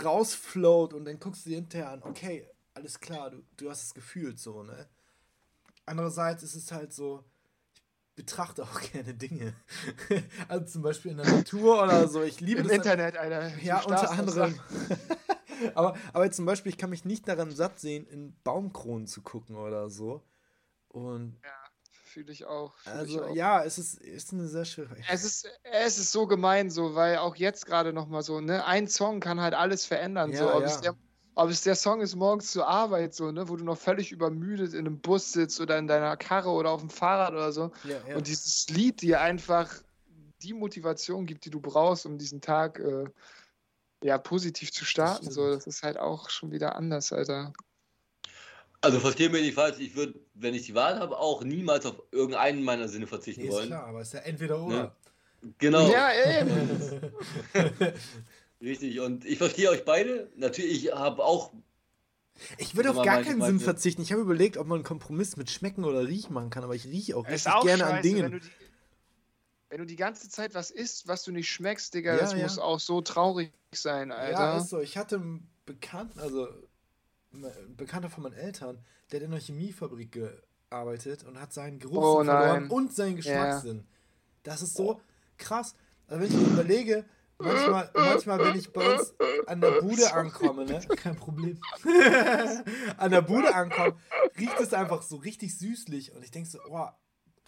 rausfloat und dann guckst du dir hinterher an, okay, alles klar, du, du hast es gefühlt so, ne? Andererseits ist es halt so, ich betrachte auch gerne Dinge. also zum Beispiel in der Natur oder so. Ich liebe Im Internet, Alter. Ja, unter anderem. aber, aber zum Beispiel, ich kann mich nicht daran satt sehen, in Baumkronen zu gucken oder so. Und ja fühle ich auch. Fühl also ich auch. ja, es ist, ist eine sehr schöne. Es ist, es ist so gemein so, weil auch jetzt gerade nochmal so, ne, ein Song kann halt alles verändern. Ja, so, ob, ja. es der, ob es der Song ist morgens zur Arbeit, so, ne, wo du noch völlig übermüdet in einem Bus sitzt oder in deiner Karre oder auf dem Fahrrad oder so. Ja, und dieses Lied dir einfach die Motivation gibt, die du brauchst, um diesen Tag äh, ja, positiv zu starten. Das so, das ist halt auch schon wieder anders, Alter. Also verstehe mich nicht falsch, ich würde, wenn ich die Wahl habe, auch niemals auf irgendeinen meiner Sinne verzichten nee, ist wollen. klar, aber es ist ja entweder oder. Ja. Genau. Ja, eben. Richtig, und ich verstehe euch beide. Natürlich, ich habe auch. Ich würde auf gar keinen Sinn verzichten. Ich habe überlegt, ob man einen Kompromiss mit Schmecken oder Riechen machen kann, aber ich rieche auch richtig auch gerne scheiße, an Dingen. Wenn du, die, wenn du, die, ganze Zeit was isst, was du nicht schmeckst, Digga, ja, das ja. muss auch so traurig sein, Alter. Ja, ist so. Ich hatte einen Bekannten, also ein Bekannter von meinen Eltern, der hat in einer Chemiefabrik gearbeitet und hat seinen Geruch oh, verloren und seinen Geschmackssinn. Ja. Das ist so krass. Also wenn ich mir überlege, manchmal, manchmal, wenn ich bei uns an der Bude ankomme, ne? Kein Problem. an der Bude ankomme, riecht es einfach so richtig süßlich. Und ich denke so, oh,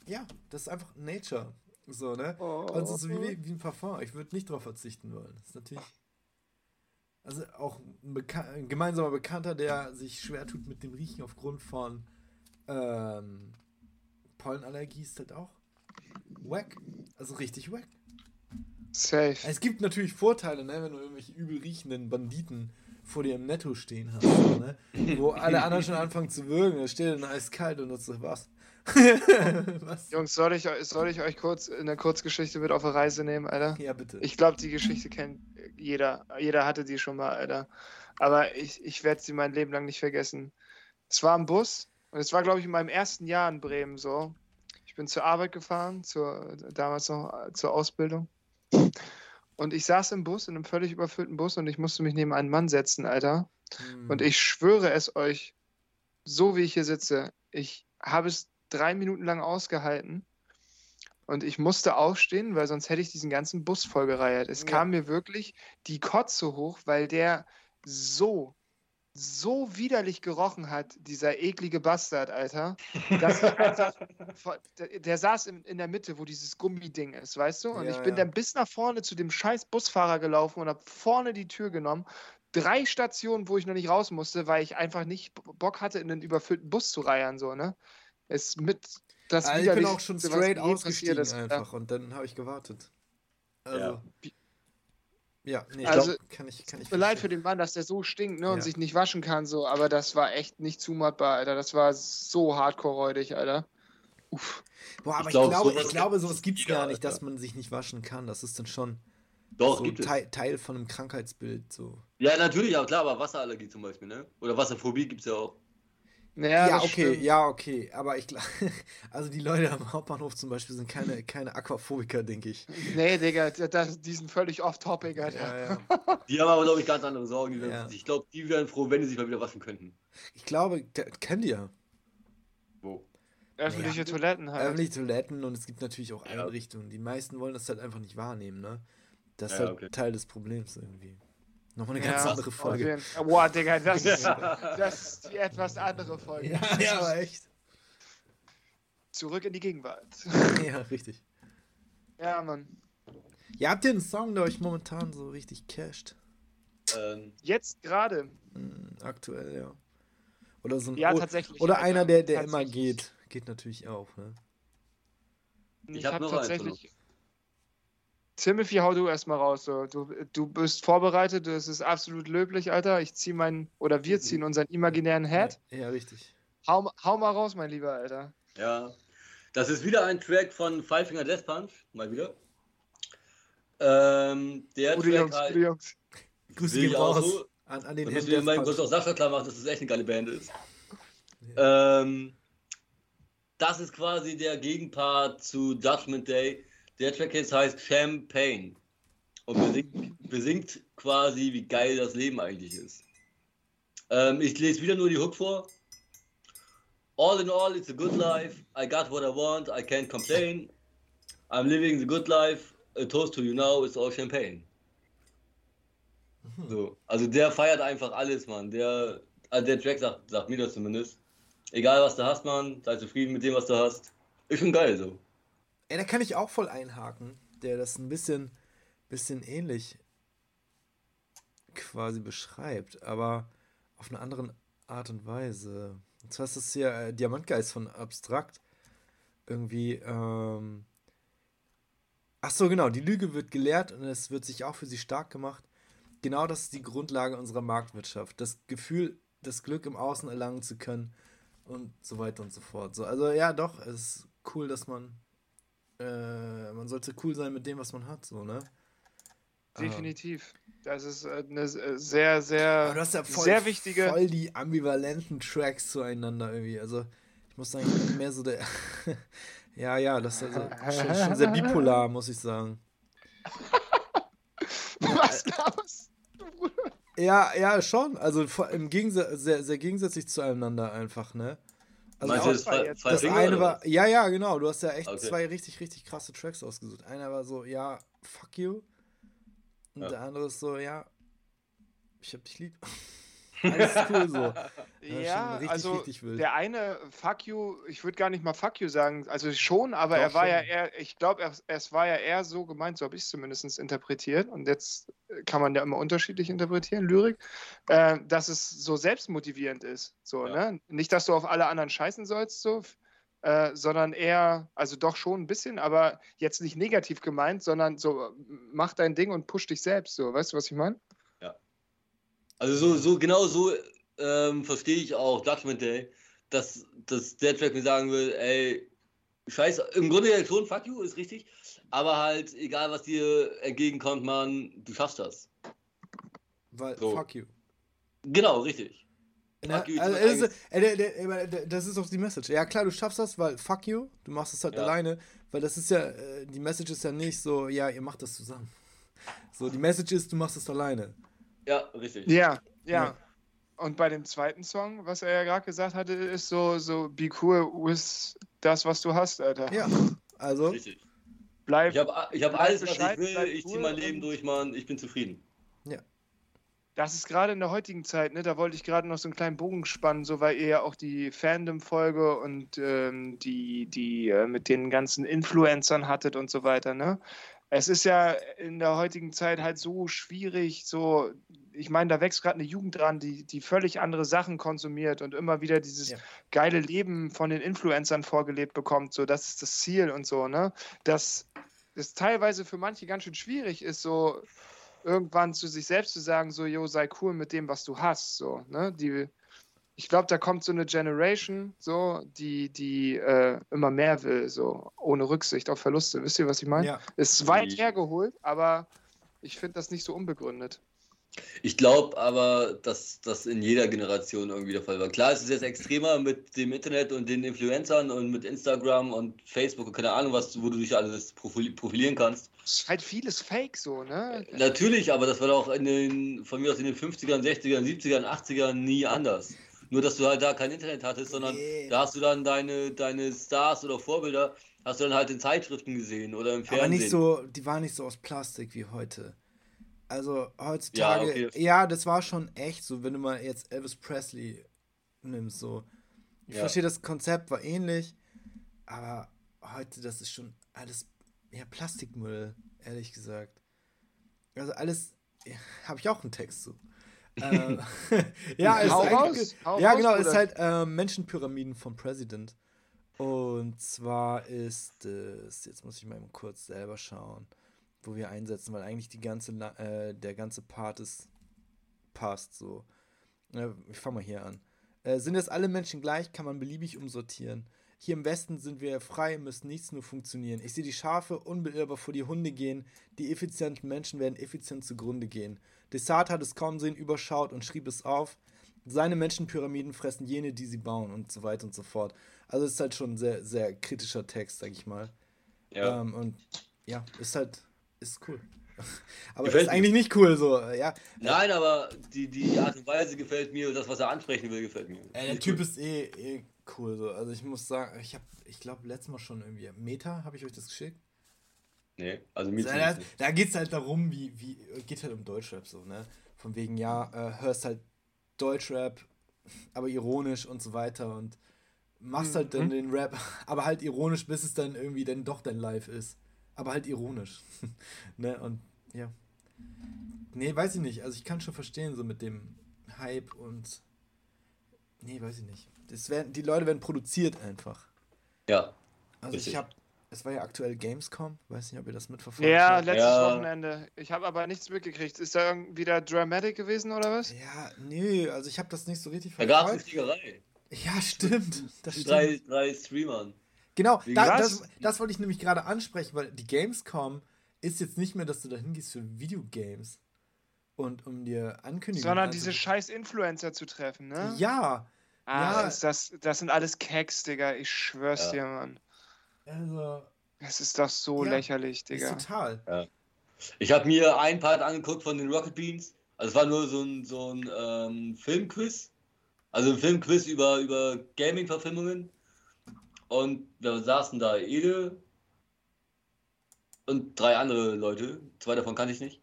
ja, das ist einfach Nature. So, ne? Oh. Also so wie, wie ein Parfum. Ich würde nicht darauf verzichten wollen. Das ist natürlich. Also auch ein, Beka ein, gemeinsamer Bekannter, der sich schwer tut mit dem Riechen aufgrund von ähm, Pollenallergie, ist halt auch wack. Also richtig wack. Safe. Es gibt natürlich Vorteile, ne, wenn du irgendwelche übel riechenden Banditen vor dir im Netto stehen hast, ne? wo alle anderen schon anfangen zu würgen, da steht dann eiskalt und so, was? was? Jungs, soll ich, soll ich euch kurz in der Kurzgeschichte mit auf eine Reise nehmen, Alter? Ja, bitte. Ich glaube, die Geschichte kennt jeder. Jeder hatte die schon mal, Alter. Aber ich, ich werde sie mein Leben lang nicht vergessen. Es war ein Bus und es war, glaube ich, in meinem ersten Jahr in Bremen so. Ich bin zur Arbeit gefahren, zur, damals noch zur Ausbildung. Und ich saß im Bus, in einem völlig überfüllten Bus und ich musste mich neben einen Mann setzen, Alter. Hm. Und ich schwöre es euch, so wie ich hier sitze, ich habe es drei Minuten lang ausgehalten. Und ich musste aufstehen, weil sonst hätte ich diesen ganzen Bus vollgereiert. Es ja. kam mir wirklich die Kotze hoch, weil der so so widerlich gerochen hat, dieser eklige Bastard, Alter. Einfach, der, der, saß in, in, der Mitte, wo dieses Gummiding ist, weißt du? Und ja, ich bin ja. dann bis nach vorne zu dem scheiß Busfahrer gelaufen und habe vorne die Tür genommen. Drei Stationen, wo ich noch nicht raus musste, weil ich einfach nicht Bock hatte, in einen überfüllten Bus zu reiern, so, ne? Es mit das also Ich bin auch schon straight ausgestiegen ist, einfach ja. und dann habe ich gewartet. Also. Ja. Ja, nee, also, glaub, kann ich, kann ich. Tut mir leid für den Mann, dass der so stinkt, ne, ja. und sich nicht waschen kann, so, aber das war echt nicht zumutbar, Alter. Das war so hardcore-räudig, Alter. Uff. Boah, aber ich, glaub, ich glaube, so, ich glaube, sowas gibt's gar nicht, dass man sich nicht waschen kann. Das ist dann schon Doch, so Teil, Teil, von einem Krankheitsbild. So. Ja, natürlich, auch klar, aber Wasserallergie zum Beispiel, ne? Oder Wasserphobie gibt's ja auch. Ja, ja okay, stimmt. ja, okay. Aber ich glaube, also die Leute am Hauptbahnhof zum Beispiel sind keine, keine Aquaphobiker, denke ich. Nee, Digga, das, die sind völlig off-topic, Alter. Ja, ja. Die haben aber, glaube ich, ganz andere Sorgen. Ja. Ich glaube, die wären froh, wenn sie sich mal wieder waschen könnten. Ich glaube, kennen die ja. Wo? Öffentliche Toiletten halt. Öffentliche Toiletten und es gibt natürlich auch Einrichtungen. Die meisten wollen das halt einfach nicht wahrnehmen, ne? Das ist halt okay. Teil des Problems irgendwie. Nochmal eine ganz ja, andere Folge. Boah, Digga, das ist, das ist die etwas andere Folge. Ja, ja, echt. Zurück in die Gegenwart. Ja, richtig. Ja, Mann. Ja, habt ihr einen Song, der euch momentan so richtig casht? Ähm. Jetzt gerade. Hm, aktuell, ja. Oder so ein ja, tatsächlich. Oder einer, der, der immer geht. Geht natürlich auch, ne? Ich, ich habe hab tatsächlich. Timothy, hau du erstmal raus. So. Du, du bist vorbereitet, das ist absolut löblich, Alter. Ich ziehe meinen, oder wir ziehen unseren imaginären Head. Ja, ja, richtig. Hau, hau mal raus, mein Lieber, Alter. Ja, das ist wieder ein Track von Five Finger Death Punch, mal wieder. Ähm, der gute Track Jungs, halt, gute Jungs. Grüße gehen raus so, an, an den Da müssen wir meinem auch Sascha klar machen, dass das echt eine geile Band ist. Ja. Ähm, das ist quasi der Gegenpart zu Judgment Day der Track jetzt heißt Champagne und besingt, besingt quasi, wie geil das Leben eigentlich ist. Ähm, ich lese wieder nur die Hook vor. All in all, it's a good life. I got what I want. I can't complain. I'm living the good life. A toast to you now. It's all champagne. So, also der feiert einfach alles, Mann. Der, also der Track sagt, sagt mir das zumindest. Egal was du hast, Mann, sei zufrieden mit dem, was du hast. Ist schon geil so. Ey, da kann ich auch voll einhaken, der das ein bisschen, bisschen ähnlich quasi beschreibt, aber auf eine andere Art und Weise. Und zwar ist das hier äh, Diamantgeist von Abstrakt. Irgendwie, ähm, Ach so, genau, die Lüge wird gelehrt und es wird sich auch für sie stark gemacht. Genau das ist die Grundlage unserer Marktwirtschaft. Das Gefühl, das Glück im Außen erlangen zu können und so weiter und so fort. So, also ja, doch, es ist cool, dass man äh, man sollte cool sein mit dem, was man hat, so, ne? Definitiv. Das ist äh, eine sehr, sehr, du hast ja voll, sehr wichtige. Voll die ambivalenten Tracks zueinander irgendwie. Also, ich muss sagen, ich bin mehr so der. ja, ja, das ist also schon, schon, sehr bipolar, muss ich sagen. Was glaubst du, Bruder? Ja, ja, schon. Also im Gegensatz, sehr, sehr gegensätzlich zueinander einfach, ne? Also Meinst du das, zwei, das, das eine war, ja, ja, genau. Du hast ja echt okay. zwei richtig, richtig krasse Tracks ausgesucht. Einer war so, ja, fuck you. Und ja. der andere ist so, ja, ich hab dich lieb. Alles cool so. Ja, ja richtig, also richtig der eine Fuck you, ich würde gar nicht mal Fuck you sagen, also schon, aber Doch, er war schon. ja eher, ich glaube, es war ja eher so gemeint, so habe ich es zumindest interpretiert und jetzt kann man ja immer unterschiedlich interpretieren, Lyrik, äh, dass es so selbstmotivierend ist, so, ja. ne? Nicht, dass du auf alle anderen scheißen sollst, so, äh, sondern eher, also doch schon ein bisschen, aber jetzt nicht negativ gemeint, sondern so, mach dein Ding und push dich selbst, so, weißt du, was ich meine? Also so, so genau so ähm, verstehe ich auch Judgment Day, dass, dass der Track mir sagen will, ey, scheiße, im Grunde ja schon, fuck you, ist richtig, aber halt, egal was dir entgegenkommt, man, du schaffst das. Weil, so. fuck you. Genau, richtig. Na, also ist, äh, der, der, das ist auch die Message. Ja, klar, du schaffst das, weil fuck you, du machst es halt ja. alleine, weil das ist ja, äh, die Message ist ja nicht so, ja, ihr macht das zusammen. So, die Message ist, du machst es alleine. Ja, richtig. Ja, ja. ja. Und bei dem zweiten Song, was er ja gerade gesagt hatte, ist so, so be cool with das, was du hast, Alter. Ja, also. Richtig. Bleib, ich habe ich hab alles, was ich will, ich ziehe mein Leben durch, Mann, ich bin zufrieden. Ja. Das ist gerade in der heutigen Zeit, ne, da wollte ich gerade noch so einen kleinen Bogen spannen, so weil ihr ja auch die Fandom-Folge und ähm, die, die äh, mit den ganzen Influencern hattet und so weiter, ne? Es ist ja in der heutigen Zeit halt so schwierig, so, ich meine, da wächst gerade eine Jugend dran, die, die völlig andere Sachen konsumiert und immer wieder dieses ja. geile Leben von den Influencern vorgelebt bekommt, so, das ist das Ziel und so, ne? Dass es teilweise für manche ganz schön schwierig ist, so irgendwann zu sich selbst zu sagen, so, yo, sei cool mit dem, was du hast, so, ne, die, ich glaube, da kommt so eine Generation, so, die, die äh, immer mehr will, so, ohne Rücksicht auf Verluste, wisst ihr, was ich meine? Ja. Ist weit hergeholt, aber ich finde das nicht so unbegründet. Ich glaube aber, dass das in jeder Generation irgendwie der Fall war. Klar, es ist jetzt extremer mit dem Internet und den Influencern und mit Instagram und Facebook und keine Ahnung was, wo du dich alles profilieren kannst. Es ist halt vieles Fake so, ne? Natürlich, aber das war doch in den, von mir aus in den 50ern, 60ern, 70ern, 80ern nie anders. Nur, dass du halt da kein Internet hattest, sondern nee. da hast du dann deine, deine Stars oder Vorbilder, hast du dann halt in Zeitschriften gesehen oder im Fernsehen. Aber nicht so, die waren nicht so aus Plastik wie heute. Also heutzutage, ja, okay. ja, das war schon echt so, wenn du mal jetzt Elvis Presley nimmst, so. Ich ja. verstehe, das Konzept war ähnlich, aber heute, das ist schon alles, ja, Plastikmüll, ehrlich gesagt. Also alles, ja, habe ich auch einen Text zu. Äh, ja, ist raus, ja, genau, raus, ist halt äh, Menschenpyramiden vom President. Und zwar ist es, jetzt muss ich mal kurz selber schauen wo wir einsetzen, weil eigentlich die ganze, äh, der ganze Part ist, passt so. Äh, ich fange mal hier an. Äh, sind jetzt alle Menschen gleich, kann man beliebig umsortieren. Hier im Westen sind wir frei, müssen nichts nur funktionieren. Ich sehe die Schafe unbeirrbar vor die Hunde gehen. Die effizienten Menschen werden effizient zugrunde gehen. Desart hat es kaum sehen, überschaut und schrieb es auf. Seine Menschenpyramiden fressen jene, die sie bauen und so weiter und so fort. Also es ist halt schon ein sehr, sehr kritischer Text, sag ich mal. Ja. Ähm, und ja, ist halt ist cool. Aber gefällt ist eigentlich nicht cool so, ja. Nein, aber die, die Art und Weise gefällt mir und das, was er ansprechen will, gefällt mir. Äh, der Typ cool. ist eh, eh cool so. Also ich muss sagen, ich habe, ich glaube, letztes Mal schon irgendwie Meta, habe ich euch das geschickt? Nee, also Meta. Da, da geht es halt darum, wie, wie, geht halt um Deutschrap so, ne? Von wegen, ja, äh, hörst halt Deutschrap, aber ironisch und so weiter und machst halt dann mhm. den Rap, aber halt ironisch, bis es dann irgendwie dann doch dein Live ist aber halt ironisch. ne? Und ja. Nee, weiß ich nicht. Also ich kann schon verstehen, so mit dem Hype und. Nee, weiß ich nicht. Das werden, die Leute werden produziert einfach. Ja. Also richtig. ich habe es war ja aktuell Gamescom. Weiß nicht, ob ihr das mitverfolgt Ja, habt. letztes Ja. Wochenende. Ich habe aber nichts mitgekriegt. Ist da irgendwie wieder Dramatic gewesen oder was? Ja, nee, also ich habe das nicht so richtig Da gab es eine verfolgt. Fliegerei. Ja, stimmt. Das Mit stimmt. drei, drei Streamern. Genau, da, das, das wollte ich nämlich gerade ansprechen, weil die Gamescom ist jetzt nicht mehr, dass du da hingehst für Videogames und um dir Ankündigungen Sondern diese scheiß Influencer zu treffen, ne? Ja, Ah, ja. ist das, das sind alles Keks, Digga. Ich schwör's Ja. dir, Mann. also Es ist doch so Ja, lächerlich, ist Digga. total. Ich habe mir ein Part angeguckt von den Rocket Beans. Also es war nur so ein, so ein ähm, Filmquiz. Also ein Filmquiz über, über Gaming-Verfilmungen. Und wir saßen da Ede und drei andere Leute. Zwei davon kannte ich nicht.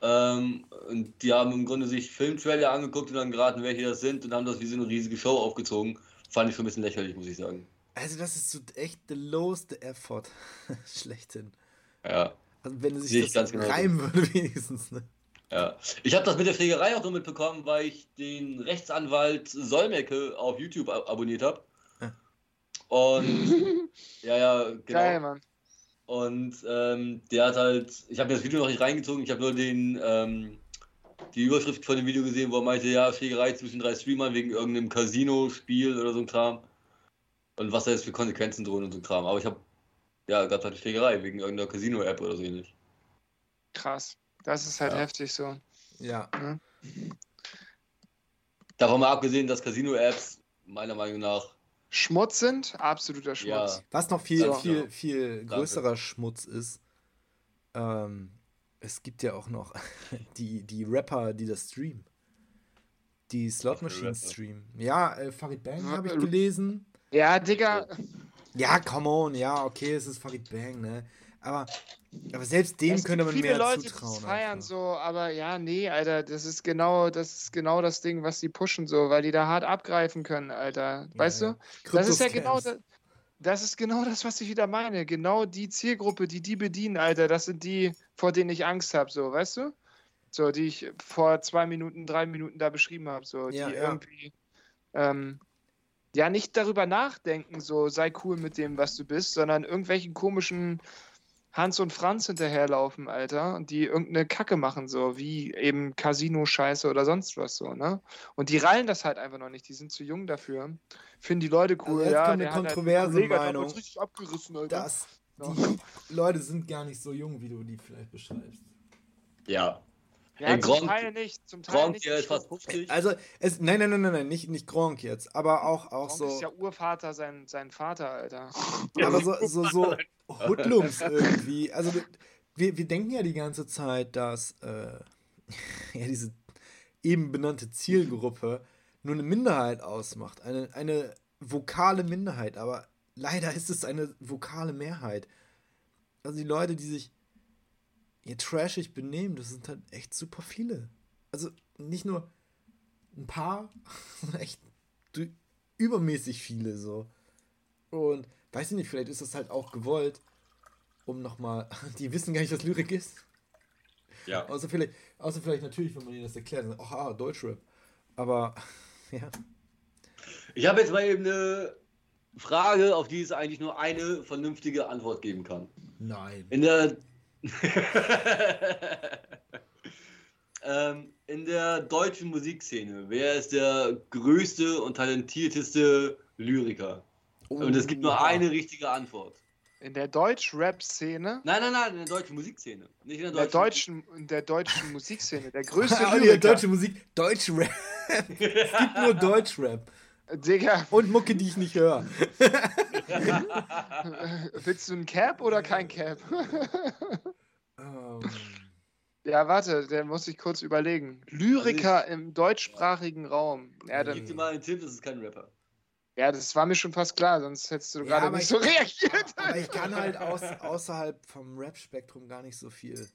Ähm, und die haben im Grunde sich Filmtrailer angeguckt und dann geraten, welche das sind und haben das wie so eine riesige Show aufgezogen. Fand ich schon ein bisschen lächerlich, muss ich sagen. Also das ist so echt the lowest effort schlechthin. Ja. Also wenn Sehe sich ich das ganz genau reimen würde wenigstens, ne? Ja, ich habe das mit der Pflegerei auch nur mitbekommen, weil ich den Rechtsanwalt Solmecke auf YouTube ab abonniert habe. Ja. Und ja, ja, genau. Geil, Mann. Und ähm, der hat halt, ich habe mir das Video noch nicht reingezogen, ich habe nur den, ähm, die Überschrift von dem Video gesehen, wo er meinte, ja, Schlägerei zwischen drei Streamern wegen irgendeinem Casino-Spiel oder so ein Kram. Und was da jetzt für Konsequenzen drohen und so ein Kram. Aber ich habe, ja, gab halt eine Schlägerei wegen irgendeiner Casino-App oder so ähnlich. Krass. Das ist halt Ja. heftig so. Ja. Ne? Davon mal abgesehen, dass Casino-Apps meiner Meinung nach, Schmutz sind? Absoluter Schmutz. ja, Was noch viel, Ja. viel, viel Danke. größerer Schmutz ist, ähm, es gibt ja auch noch die, die Rapper, die das streamen. Die Slot Machine streamen. Ja, äh, Farid Bang habe ich äh, gelesen. Ja, Digga. Ja, come on, ja, okay, es ist Farid Bang, ne? Aber, aber selbst dem könnte man viele mehr Leute, zutrauen. das feiern einfach. so, aber ja, nee, Alter, das ist genau, das ist genau das Ding, was die pushen so, weil die da hart abgreifen können, Alter. Weißt Ja, du? Das ist ja genau das, das ist genau das, was ich wieder meine. Genau die Zielgruppe, die die bedienen, Alter, das sind die, vor denen ich Angst habe, so, weißt du? So, die ich vor zwei Minuten, drei Minuten da beschrieben habe, so, Ja, die ja. irgendwie, ähm, ja, nicht darüber nachdenken, so, sei cool mit dem, was du bist, sondern irgendwelchen komischen Hans und Franz hinterherlaufen, Alter, und die irgendeine Kacke machen, so, wie eben Casino-Scheiße oder sonst was, so, ne? Und die rallen das halt einfach noch nicht, die sind zu jung dafür. Finden die Leute cool, Also jetzt ja. kommt eine der hat halt kontroverse hat Meinung. richtig abgerissen, Alter. Das, Ja. die Leute sind gar nicht so jung, wie du die vielleicht beschreibst. ja. Ja, Ey, zum Gronk- Teil nicht, zum Teil Gronk nicht. hier ist fast 50. Also, es, nein, nein, nein, nein, nein, nicht, nicht Gronk jetzt, aber auch, auch Gronk so, ist ja Urvater, sein, sein Vater, Alter. aber so, so, so Hoodlums irgendwie. Also, wir, wir denken ja die ganze Zeit, dass äh, ja, diese eben benannte Zielgruppe nur eine Minderheit ausmacht, eine, eine vokale Minderheit, aber leider ist es eine vokale Mehrheit. Also die Leute, die sich hier trashig benehmen, das sind halt echt super viele. Also nicht nur ein paar, sondern echt übermäßig viele so. Und weiß ich nicht, vielleicht ist das halt auch gewollt, um nochmal, die wissen gar nicht, was Lyrik ist. Ja. Außer vielleicht, außer vielleicht natürlich, wenn man ihnen das erklärt, dann, oh, ah, Deutschrap. Aber, ja. Ich habe jetzt mal eben eine Frage, auf die es eigentlich nur eine vernünftige Antwort geben kann. Nein. In der ähm, in der deutschen Musikszene, wer ist der größte und talentierteste Lyriker? Und es gibt nur eine richtige Antwort. In der Deutsch-Rap-Szene, Nein, nein, nein, in der deutschen Musikszene. Nicht in der in der deutschen. deutschen, in der deutschen Musikszene, der größte Ah, die Lyriker. deutsche Musik, Deutschrap. es gibt nur Deutschrap. Digga, Und Mucke, die ich nicht höre. willst du ein Cap oder kein Cap? Ähm, ja, warte, der muss ich kurz überlegen. Lyriker im deutschsprachigen Raum. Ja, Gib dir dann, mal einen Tipp, das ist kein Rapper. ja, das war mir schon fast klar, sonst hättest du Ja, gerade nicht ich- so reagiert. aber ich kann halt aus, außerhalb vom Rap-Spektrum gar nicht so viel.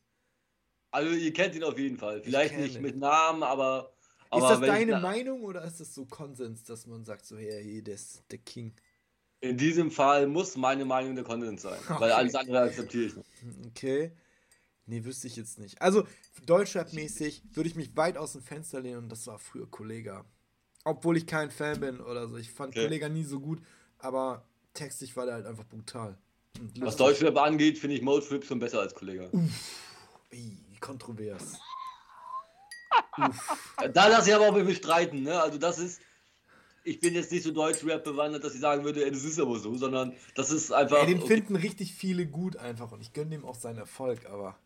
Also ihr kennt ihn auf jeden Fall. Vielleicht nicht ihn. mit Namen, aber. Aber ist das deine na- Meinung oder ist das so Konsens, dass man sagt, so, hey, hey, der ist der King? In diesem Fall muss meine Meinung der Konsens sein. Weil Okay. alles andere akzeptiere ich nicht. Okay. Nee, wüsste ich jetzt nicht. Also, Deutschrap-mäßig würde ich mich weit aus dem Fenster lehnen und das war früher Kollega. Obwohl ich kein Fan bin oder so. Ich fand Okay. Kollega nie so gut, aber textlich war der halt einfach brutal. Was. Deutschrap angeht, finde ich Mode Flip schon besser als Kollege. Ih, kontrovers. Da lasse ich aber auch mit mir streiten, ne? Also das ist. Ich bin jetzt nicht so Deutschrap bewandert, dass ich sagen würde, ey, das ist aber so, sondern das ist einfach. Ey, den okay. finden richtig viele gut einfach und ich gönne dem auch seinen Erfolg, aber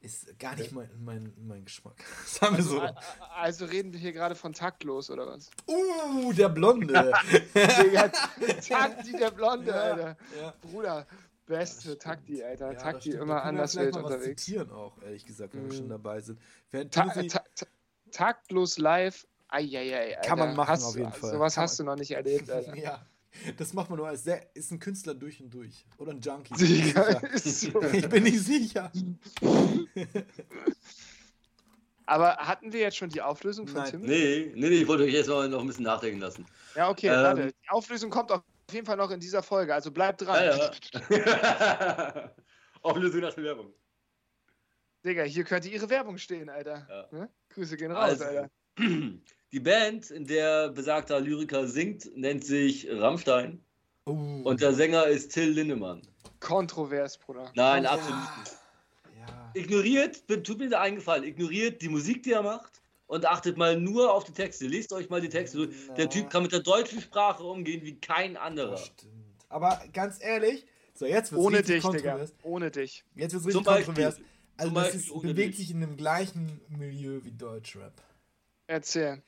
ist gar nicht mein, mein, mein Geschmack. Sagen wir so. A- a- Also reden wir hier gerade von taktlos oder was? Uh, der Blonde. Takti der Blonde, Ja, Alter. ja. Bruder, beste Takti, Alter. Ja, Takti immer Da können wir anders wild mal was unterwegs. zitieren auch, ehrlich gesagt, wenn wir Mhm. schon dabei sind. Während Ta ta ta taktlos live, eieiei, Alter. Kann man machen, hast, auf jeden Fall. Sowas Kann hast man- du noch nicht erlebt, Alter. ja, das macht man nur als der ist ein Künstler durch und durch. Oder ein Junkie. Sicher. so. Ich bin nicht sicher. Aber hatten wir jetzt schon die Auflösung von Nein. Tim? Nee, nee, nee, ich wollte euch jetzt mal noch ein bisschen nachdenken lassen. Ja, okay, Ähm. warte. Die Auflösung kommt auf jeden Fall noch in dieser Folge, also bleibt dran. Ja, ja. Auflösung nach der Werbung. Digga, hier könnte ihre Werbung stehen, Alter. Ja. Ne? Grüße gehen raus, Also, Alter. die Band, in der besagter Lyriker singt, nennt sich Rammstein Uh. und der Sänger ist Till Lindemann. Kontrovers, Bruder. Nein, absolut nicht. Ignoriert, tut mir da eingefallen, ignoriert die Musik, die er macht und achtet mal nur auf die Texte. Lest euch mal die Texte durch. Der Na. Typ kann mit der deutschen Sprache umgehen wie kein Das anderer. stimmt. Aber ganz ehrlich, so jetzt wird's Ohne richtig dich, Digga. kontrovers. Ohne dich. Jetzt wird's Zum richtig Beispiel. kontrovers. Also Zum das ist, bewegt dich. sich in dem gleichen Milieu wie Deutschrap. Erzähl.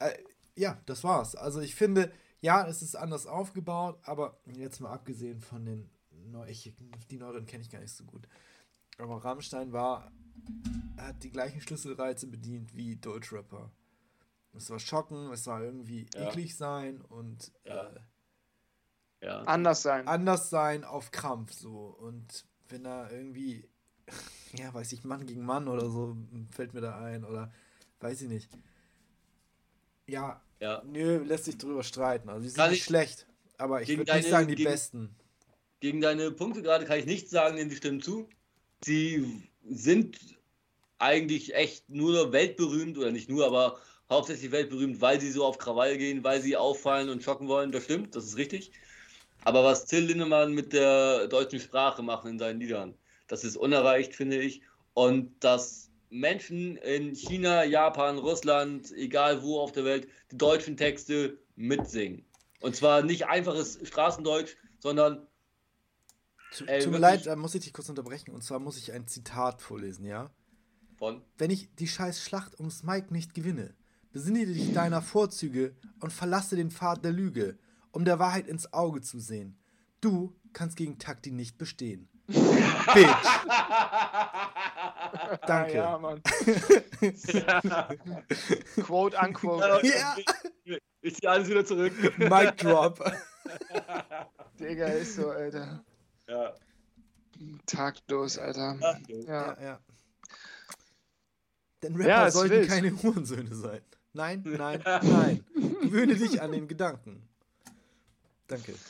Äh, ja, das war's. Also ich finde, ja, es ist anders aufgebaut, aber jetzt mal abgesehen von den Neu ich, die neueren kenne ich gar nicht so gut. Aber Rammstein war, hat die gleichen Schlüsselreize bedient wie Deutschrapper. Es war schocken, es war irgendwie Ja. eklig sein und Ja. äh, Ja. Anders sein. anders sein auf Krampf so. Und wenn da irgendwie, ja, weiß ich, Mann gegen Mann oder so, fällt mir da ein oder weiß ich nicht. Ja, ja. nö, lässt sich drüber streiten. Also die sind Kann nicht ich- schlecht, aber ich würde nicht sagen die gegen- besten. Gegen deine Punkte gerade kann ich nichts sagen, denn die stimmen zu. Sie sind eigentlich echt nur weltberühmt, oder nicht nur, aber hauptsächlich weltberühmt, weil sie so auf Krawall gehen, weil sie auffallen und schocken wollen. Das stimmt, das ist richtig. Aber was Till Lindemann mit der deutschen Sprache macht in seinen Liedern, das ist unerreicht, finde ich. Und dass Menschen in China, Japan, Russland, egal wo auf der Welt, die deutschen Texte mitsingen. Und zwar nicht einfaches Straßendeutsch, sondern Tu- Ey, Tut mir leid, da muss ich dich kurz unterbrechen. Und zwar muss ich ein Zitat vorlesen, ja? von Wenn ich die scheiß Schlacht ums Mike nicht gewinne, besinne dich deiner Vorzüge und verlasse den Pfad der Lüge, um der Wahrheit ins Auge zu sehen. Du kannst gegen Takti nicht bestehen. Bitch. Danke. Ja, Mann. Quote unquote. Ja. Ich ziehe alles wieder zurück. Mic drop. Digga, ist so, Alter. Ja. Taktlos, Alter. Ja. Ja. Ja, ja. Denn Rapper Ja, sollten wild. keine Hurensöhne sein. Nein, nein, nein. Gewöhne dich an den Gedanken. Danke.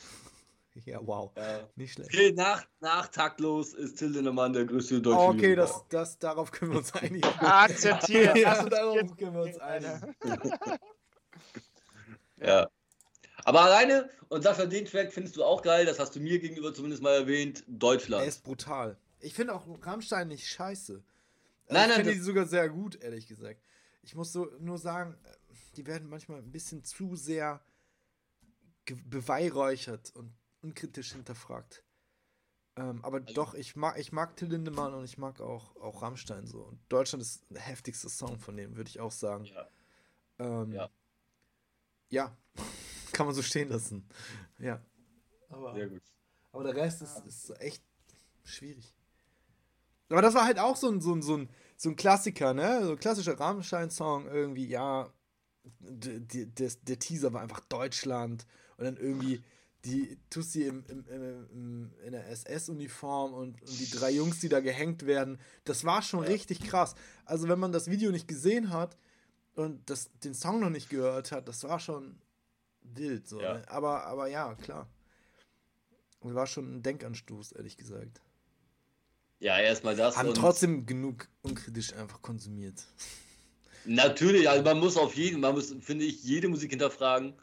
Ja, wow. Ja. Nicht schlecht. Okay, nach, nach Taktlos ist Till Lindemann der größte deutsche Oh, okay, das, das, darauf können wir uns einigen. Akzeptiert. ja, darauf können wir uns einigen. Ja. Aber alleine, und Sascha, den Track findest du auch geil, das hast du mir gegenüber zumindest mal erwähnt, Deutschland. Er ist brutal. Ich finde auch Rammstein nicht scheiße. Also Nein, ich finde die sogar sehr gut, ehrlich gesagt. Ich muss so nur sagen, die werden manchmal ein bisschen zu sehr beweihräuchert und unkritisch hinterfragt. Ähm, aber Also- doch, ich mag, ich mag Till Lindemann und ich mag auch, auch Rammstein so. Und Deutschland ist der heftigste Song von dem, würde ich auch sagen. Ja. Ähm, Ja. ja, kann man so stehen lassen. Ja. Aber, Sehr gut. aber der Rest ist, ist echt schwierig. Aber das war halt auch so ein, so ein, so ein, so ein Klassiker, ne? So ein klassischer Rammstein-Song irgendwie, ja. der Teaser war einfach Deutschland und dann irgendwie die Tussi im, im, im, im, in der SS-Uniform und, und die drei Jungs, die da gehängt werden. Das war schon Ja. richtig krass. Also, wenn man das Video nicht gesehen hat und das, den Song noch nicht gehört hat, das war schon wild. So, Ja. ne? aber, aber ja, klar. Und war schon ein Denkanstoß, ehrlich gesagt. Ja, erstmal das. Haben und trotzdem genug unkritisch einfach konsumiert. Natürlich, also man muss auf jeden, man muss, finde ich, jede Musik hinterfragen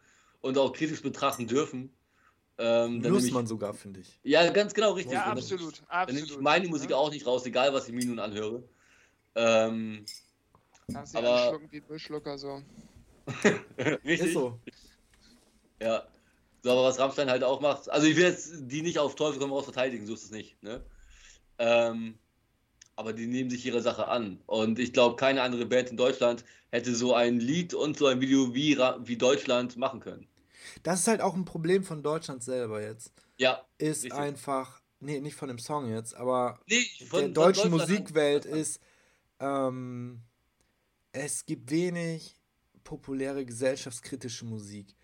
und auch kritisch betrachten dürfen. Ähm, dann Muss ich- man sogar, finde ich. Ja, ganz genau, richtig. Ja, Und dann- absolut. Dann nehme ich absolut. meine Musik Ja? auch nicht raus, egal was ich mir nun anhöre. Ähm, Kannst du aber- aber schlucken wie ein Müllschlucker so. richtig. Ist so. Ja. So, aber was Rammstein halt auch macht, also ich will jetzt die nicht auf Teufel komm raus verteidigen, so ist es nicht, ne? Ähm, aber die nehmen sich ihre Sache an. Und ich glaube, keine andere Band in Deutschland hätte so ein Lied und so ein Video wie, wie Deutschland machen können. Das ist halt auch ein Problem von Deutschland selber jetzt. Ja. Ist Richtig. einfach, nee, nicht von dem Song jetzt, aber Nee, von, der deutschen Musikwelt ist, ähm, es gibt wenig populäre gesellschaftskritische Musik.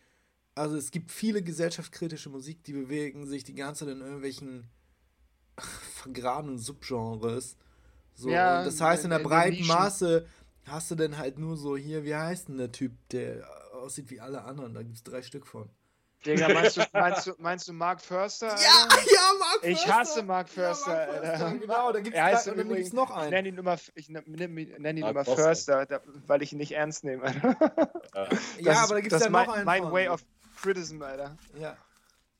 Also es gibt viele gesellschaftskritische Musik, die bewegen sich die ganze Zeit in irgendwelchen vergrabenen Subgenres. So, Ja, und das heißt, in der in- den breiten Nischen. Masse hast du dann halt nur so hier, wie heißt denn der Typ, der aussieht wie alle anderen? Da gibt es drei Stück von. Digga, meinst du, meinst du, meinst du Mark Förster? Ja, Alter? ja, Mark Ich Förster. hasse Mark Förster, Ja, Mark Förster, Alter. genau, da gibt's Übrigen- noch Ich einen. nenne ihn immer, ich nenne nenn ihn immer Förster. Da, weil ich ihn nicht ernst nehme, Alter. Ja, Das aber ist- da gibt's das ja ist noch einen mein von. Way of Criticism, Alter. Ja.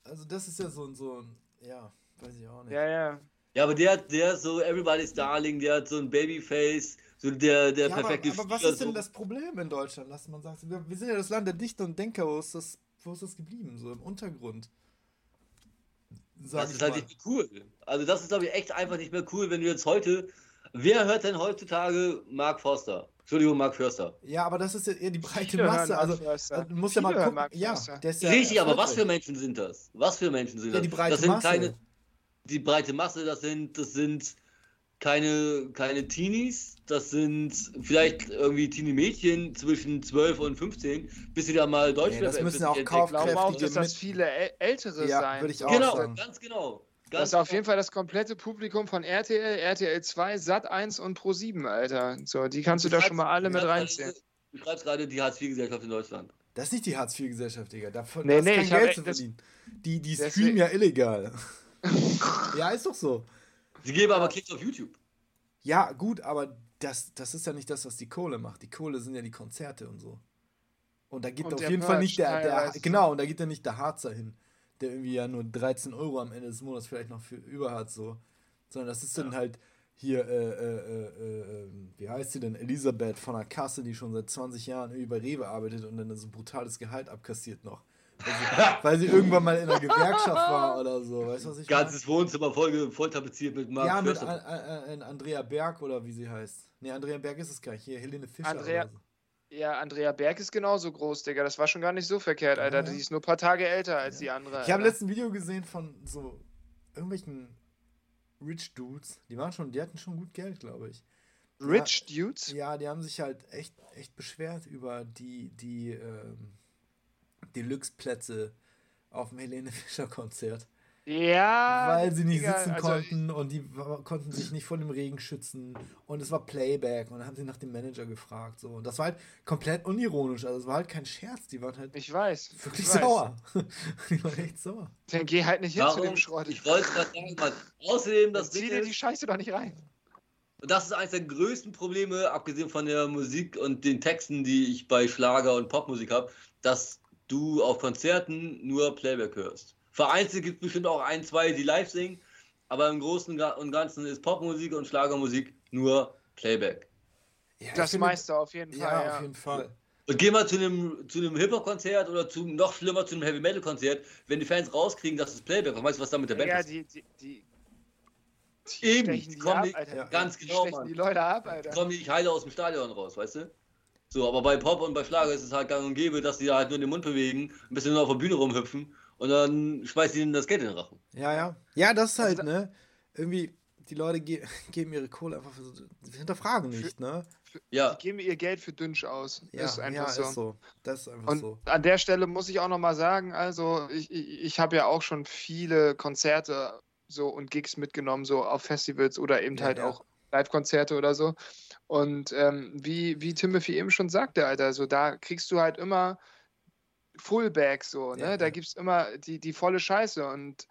Also das ist ja so ein, so ein, ja, weiß ich auch nicht. Ja, ja. Ja, aber der, der ist so Everybody's Darling, der hat so ein Babyface, so der, der Ja, aber, perfekte aber was Flieger, ist denn das Problem in Deutschland? Lass man sagen, wir, wir sind ja das Land der Dichter und Denker, wo ist das, wo ist das geblieben? So im Untergrund. Das ist halt nicht mehr cool. Also das ist, glaube ich, echt einfach nicht mehr cool, wenn du jetzt heute. Wer hört denn heutzutage Mark Forster? Entschuldigung, Mark Förster. Ja, aber das ist ja eher die breite Viele Masse. Also äh, du musst ja mal gucken. Mark Ja, Förster. der ist ja Richtig, aber was für. Menschen sind das? Was für Menschen sind Ja, das? die breite das sind Masse. keine. Die breite Masse, das sind, das sind keine, keine Teenies, das sind vielleicht irgendwie Teenie-Mädchen zwischen 12 und 15, bis sie da mal Deutsch Nee, das müssen auch entdecken. Ich glaube auch, dass das viele Äl- Ältere Ja, sein. würde ich auch Genau, sagen. ganz genau. Das ist auf jeden Fall das komplette Publikum von RTL, RTL 2, Sat 1 und Pro 7, Alter. So, die kannst du da schon mal alle mit reinzählen. Du schreibst gerade die Hartz-IV-Gesellschaft in Deutschland. Das ist nicht die Hartz-IV-Gesellschaft, Digga. Davon Nee, da ist nee, kein Geld zu verdienen. Die, die streamen ja illegal. ja, ist doch so. Sie geben aber Klicks auf YouTube. Ja, gut, aber das, das ist ja nicht das, was die Kohle macht. Die Kohle sind ja die Konzerte und so. Und da geht Und auf jeden Fall nicht der, der genau, und da geht ja nicht der Harzer hin, der irgendwie ja nur 13 Euro am Ende des Monats vielleicht noch für über hat, so. Sondern das ist dann halt hier, äh, äh, äh, äh, ähm, wie heißt sie denn? Elisabeth von der Kasse, die schon seit 20 Jahren irgendwie bei Rewe arbeitet und dann so ein brutales Gehalt abkassiert noch. Weil sie, weil sie irgendwann mal in einer Gewerkschaft war oder so. Weißt du, was ich meine? Ganzes Wohnzimmer voll, voll tapeziert mit Mark Ja, mit. An, An, An Andrea Berg oder wie sie heißt. Nee, Andrea Berg ist es gar nicht. Hier, Helene Fischer. Andrea- Oder so. Ja, Andrea Berg ist genauso groß, Digga. Das war schon gar nicht so verkehrt, Alter. Ja. Die ist nur ein paar Tage älter als die andere. Ich habe letztens ein Video gesehen von so irgendwelchen Rich Dudes. Die waren schon, die hatten schon gut Geld, glaube ich. Rich Dudes? Ja, die haben sich halt echt, echt beschwert über die, die ähm, Deluxe-Plätze auf dem Helene Fischer Konzert. Ja. weil sie nicht Digga, sitzen also, konnten und die konnten sich nicht vor dem Regen schützen und es war Playback und dann haben sie nach dem Manager gefragt so und das war halt komplett unironisch also es war halt kein Scherz die waren halt Ich weiß. wirklich ich weiß. sauer die waren echt sauer Dann geh halt nicht hin zu Warum? dem Schrott. Ich wollte gerade sagen, Mann. Außerdem, das zieh dir die Scheiße doch nicht rein. und das ist eines der größten Probleme, abgesehen von der Musik und den Texten, die ich bei Schlager und Popmusik habe, dass du auf Konzerten nur Playback hörst. Vereinzelt gibt es bestimmt auch ein, zwei, die live singen, aber im Großen und Ganzen ist Popmusik und Schlagermusik nur Playback. ja, Das finde- meiste auf jeden Fall. ja, Ja, auf jeden Fall Und geh mal zu einem, zu einem Hip-Hop-Konzert oder zu noch schlimmer zu einem Heavy-Metal-Konzert, wenn die Fans rauskriegen, das ist Playback. Was meinst du, was da mit der Band ja ist? die, die, die, die Eben, die die kommen ab, nicht- Alter. ja, ganz genau, Mann. die Leute ab, Alter. kommen die nicht heile aus dem Stadion raus, weißt du? So, aber bei Pop und bei Schlager ist es halt gang und gäbe, dass die da halt nur den Mund bewegen, ein bisschen nur auf der Bühne rumhüpfen und dann schmeißen die ihnen das Geld in den Rachen. ja ja ja das ist halt Also ne irgendwie die Leute ge geben ihre Kohle einfach für so, sie hinterfragen nicht ne Ja, Die geben ihr Geld für Dünsch aus. ja ist einfach ja, so. ist so das ist einfach Und so an der Stelle muss ich auch nochmal sagen, also ich, ich, ich habe ja auch schon viele Konzerte so und Gigs mitgenommen, so auf Festivals oder eben Ja, halt ja. auch Live-Konzerte oder so. Und ähm, wie, wie Timothy eben schon sagte, Alter, so da kriegst du halt immer Fullback so, ne? Ja, da ja. gibt es immer die, die volle Scheiße und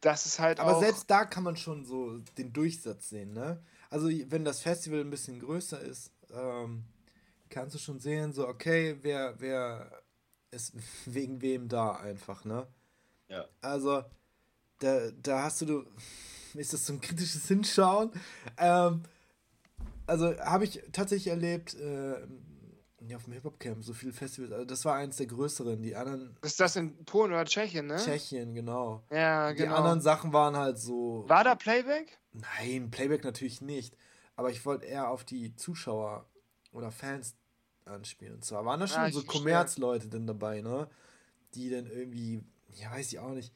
das ist halt Aber auch. selbst da kann man schon so den Durchsatz sehen, ne? Also wenn das Festival ein bisschen größer ist, ähm, kannst du schon sehen, so okay, wer, wer ist wegen wem da einfach, ne? Ja. Also, da, da hast du, ist das so ein kritisches Hinschauen. Ähm, also, habe ich tatsächlich erlebt, äh, ja, auf dem Hip-Hop-Camp, so viele Festivals. Also, das war eins der größeren. Die anderen. Ist das in Polen oder Tschechien, ne? Tschechien, genau. Ja, Die genau. anderen Sachen waren halt so. War da Playback? Nein, Playback natürlich nicht. Aber ich wollte eher auf die Zuschauer oder Fans anspielen. Und zwar waren da schon Ah, so. Kommerzleute dann dabei, ne? Die dann irgendwie, ja, weiß ich auch nicht.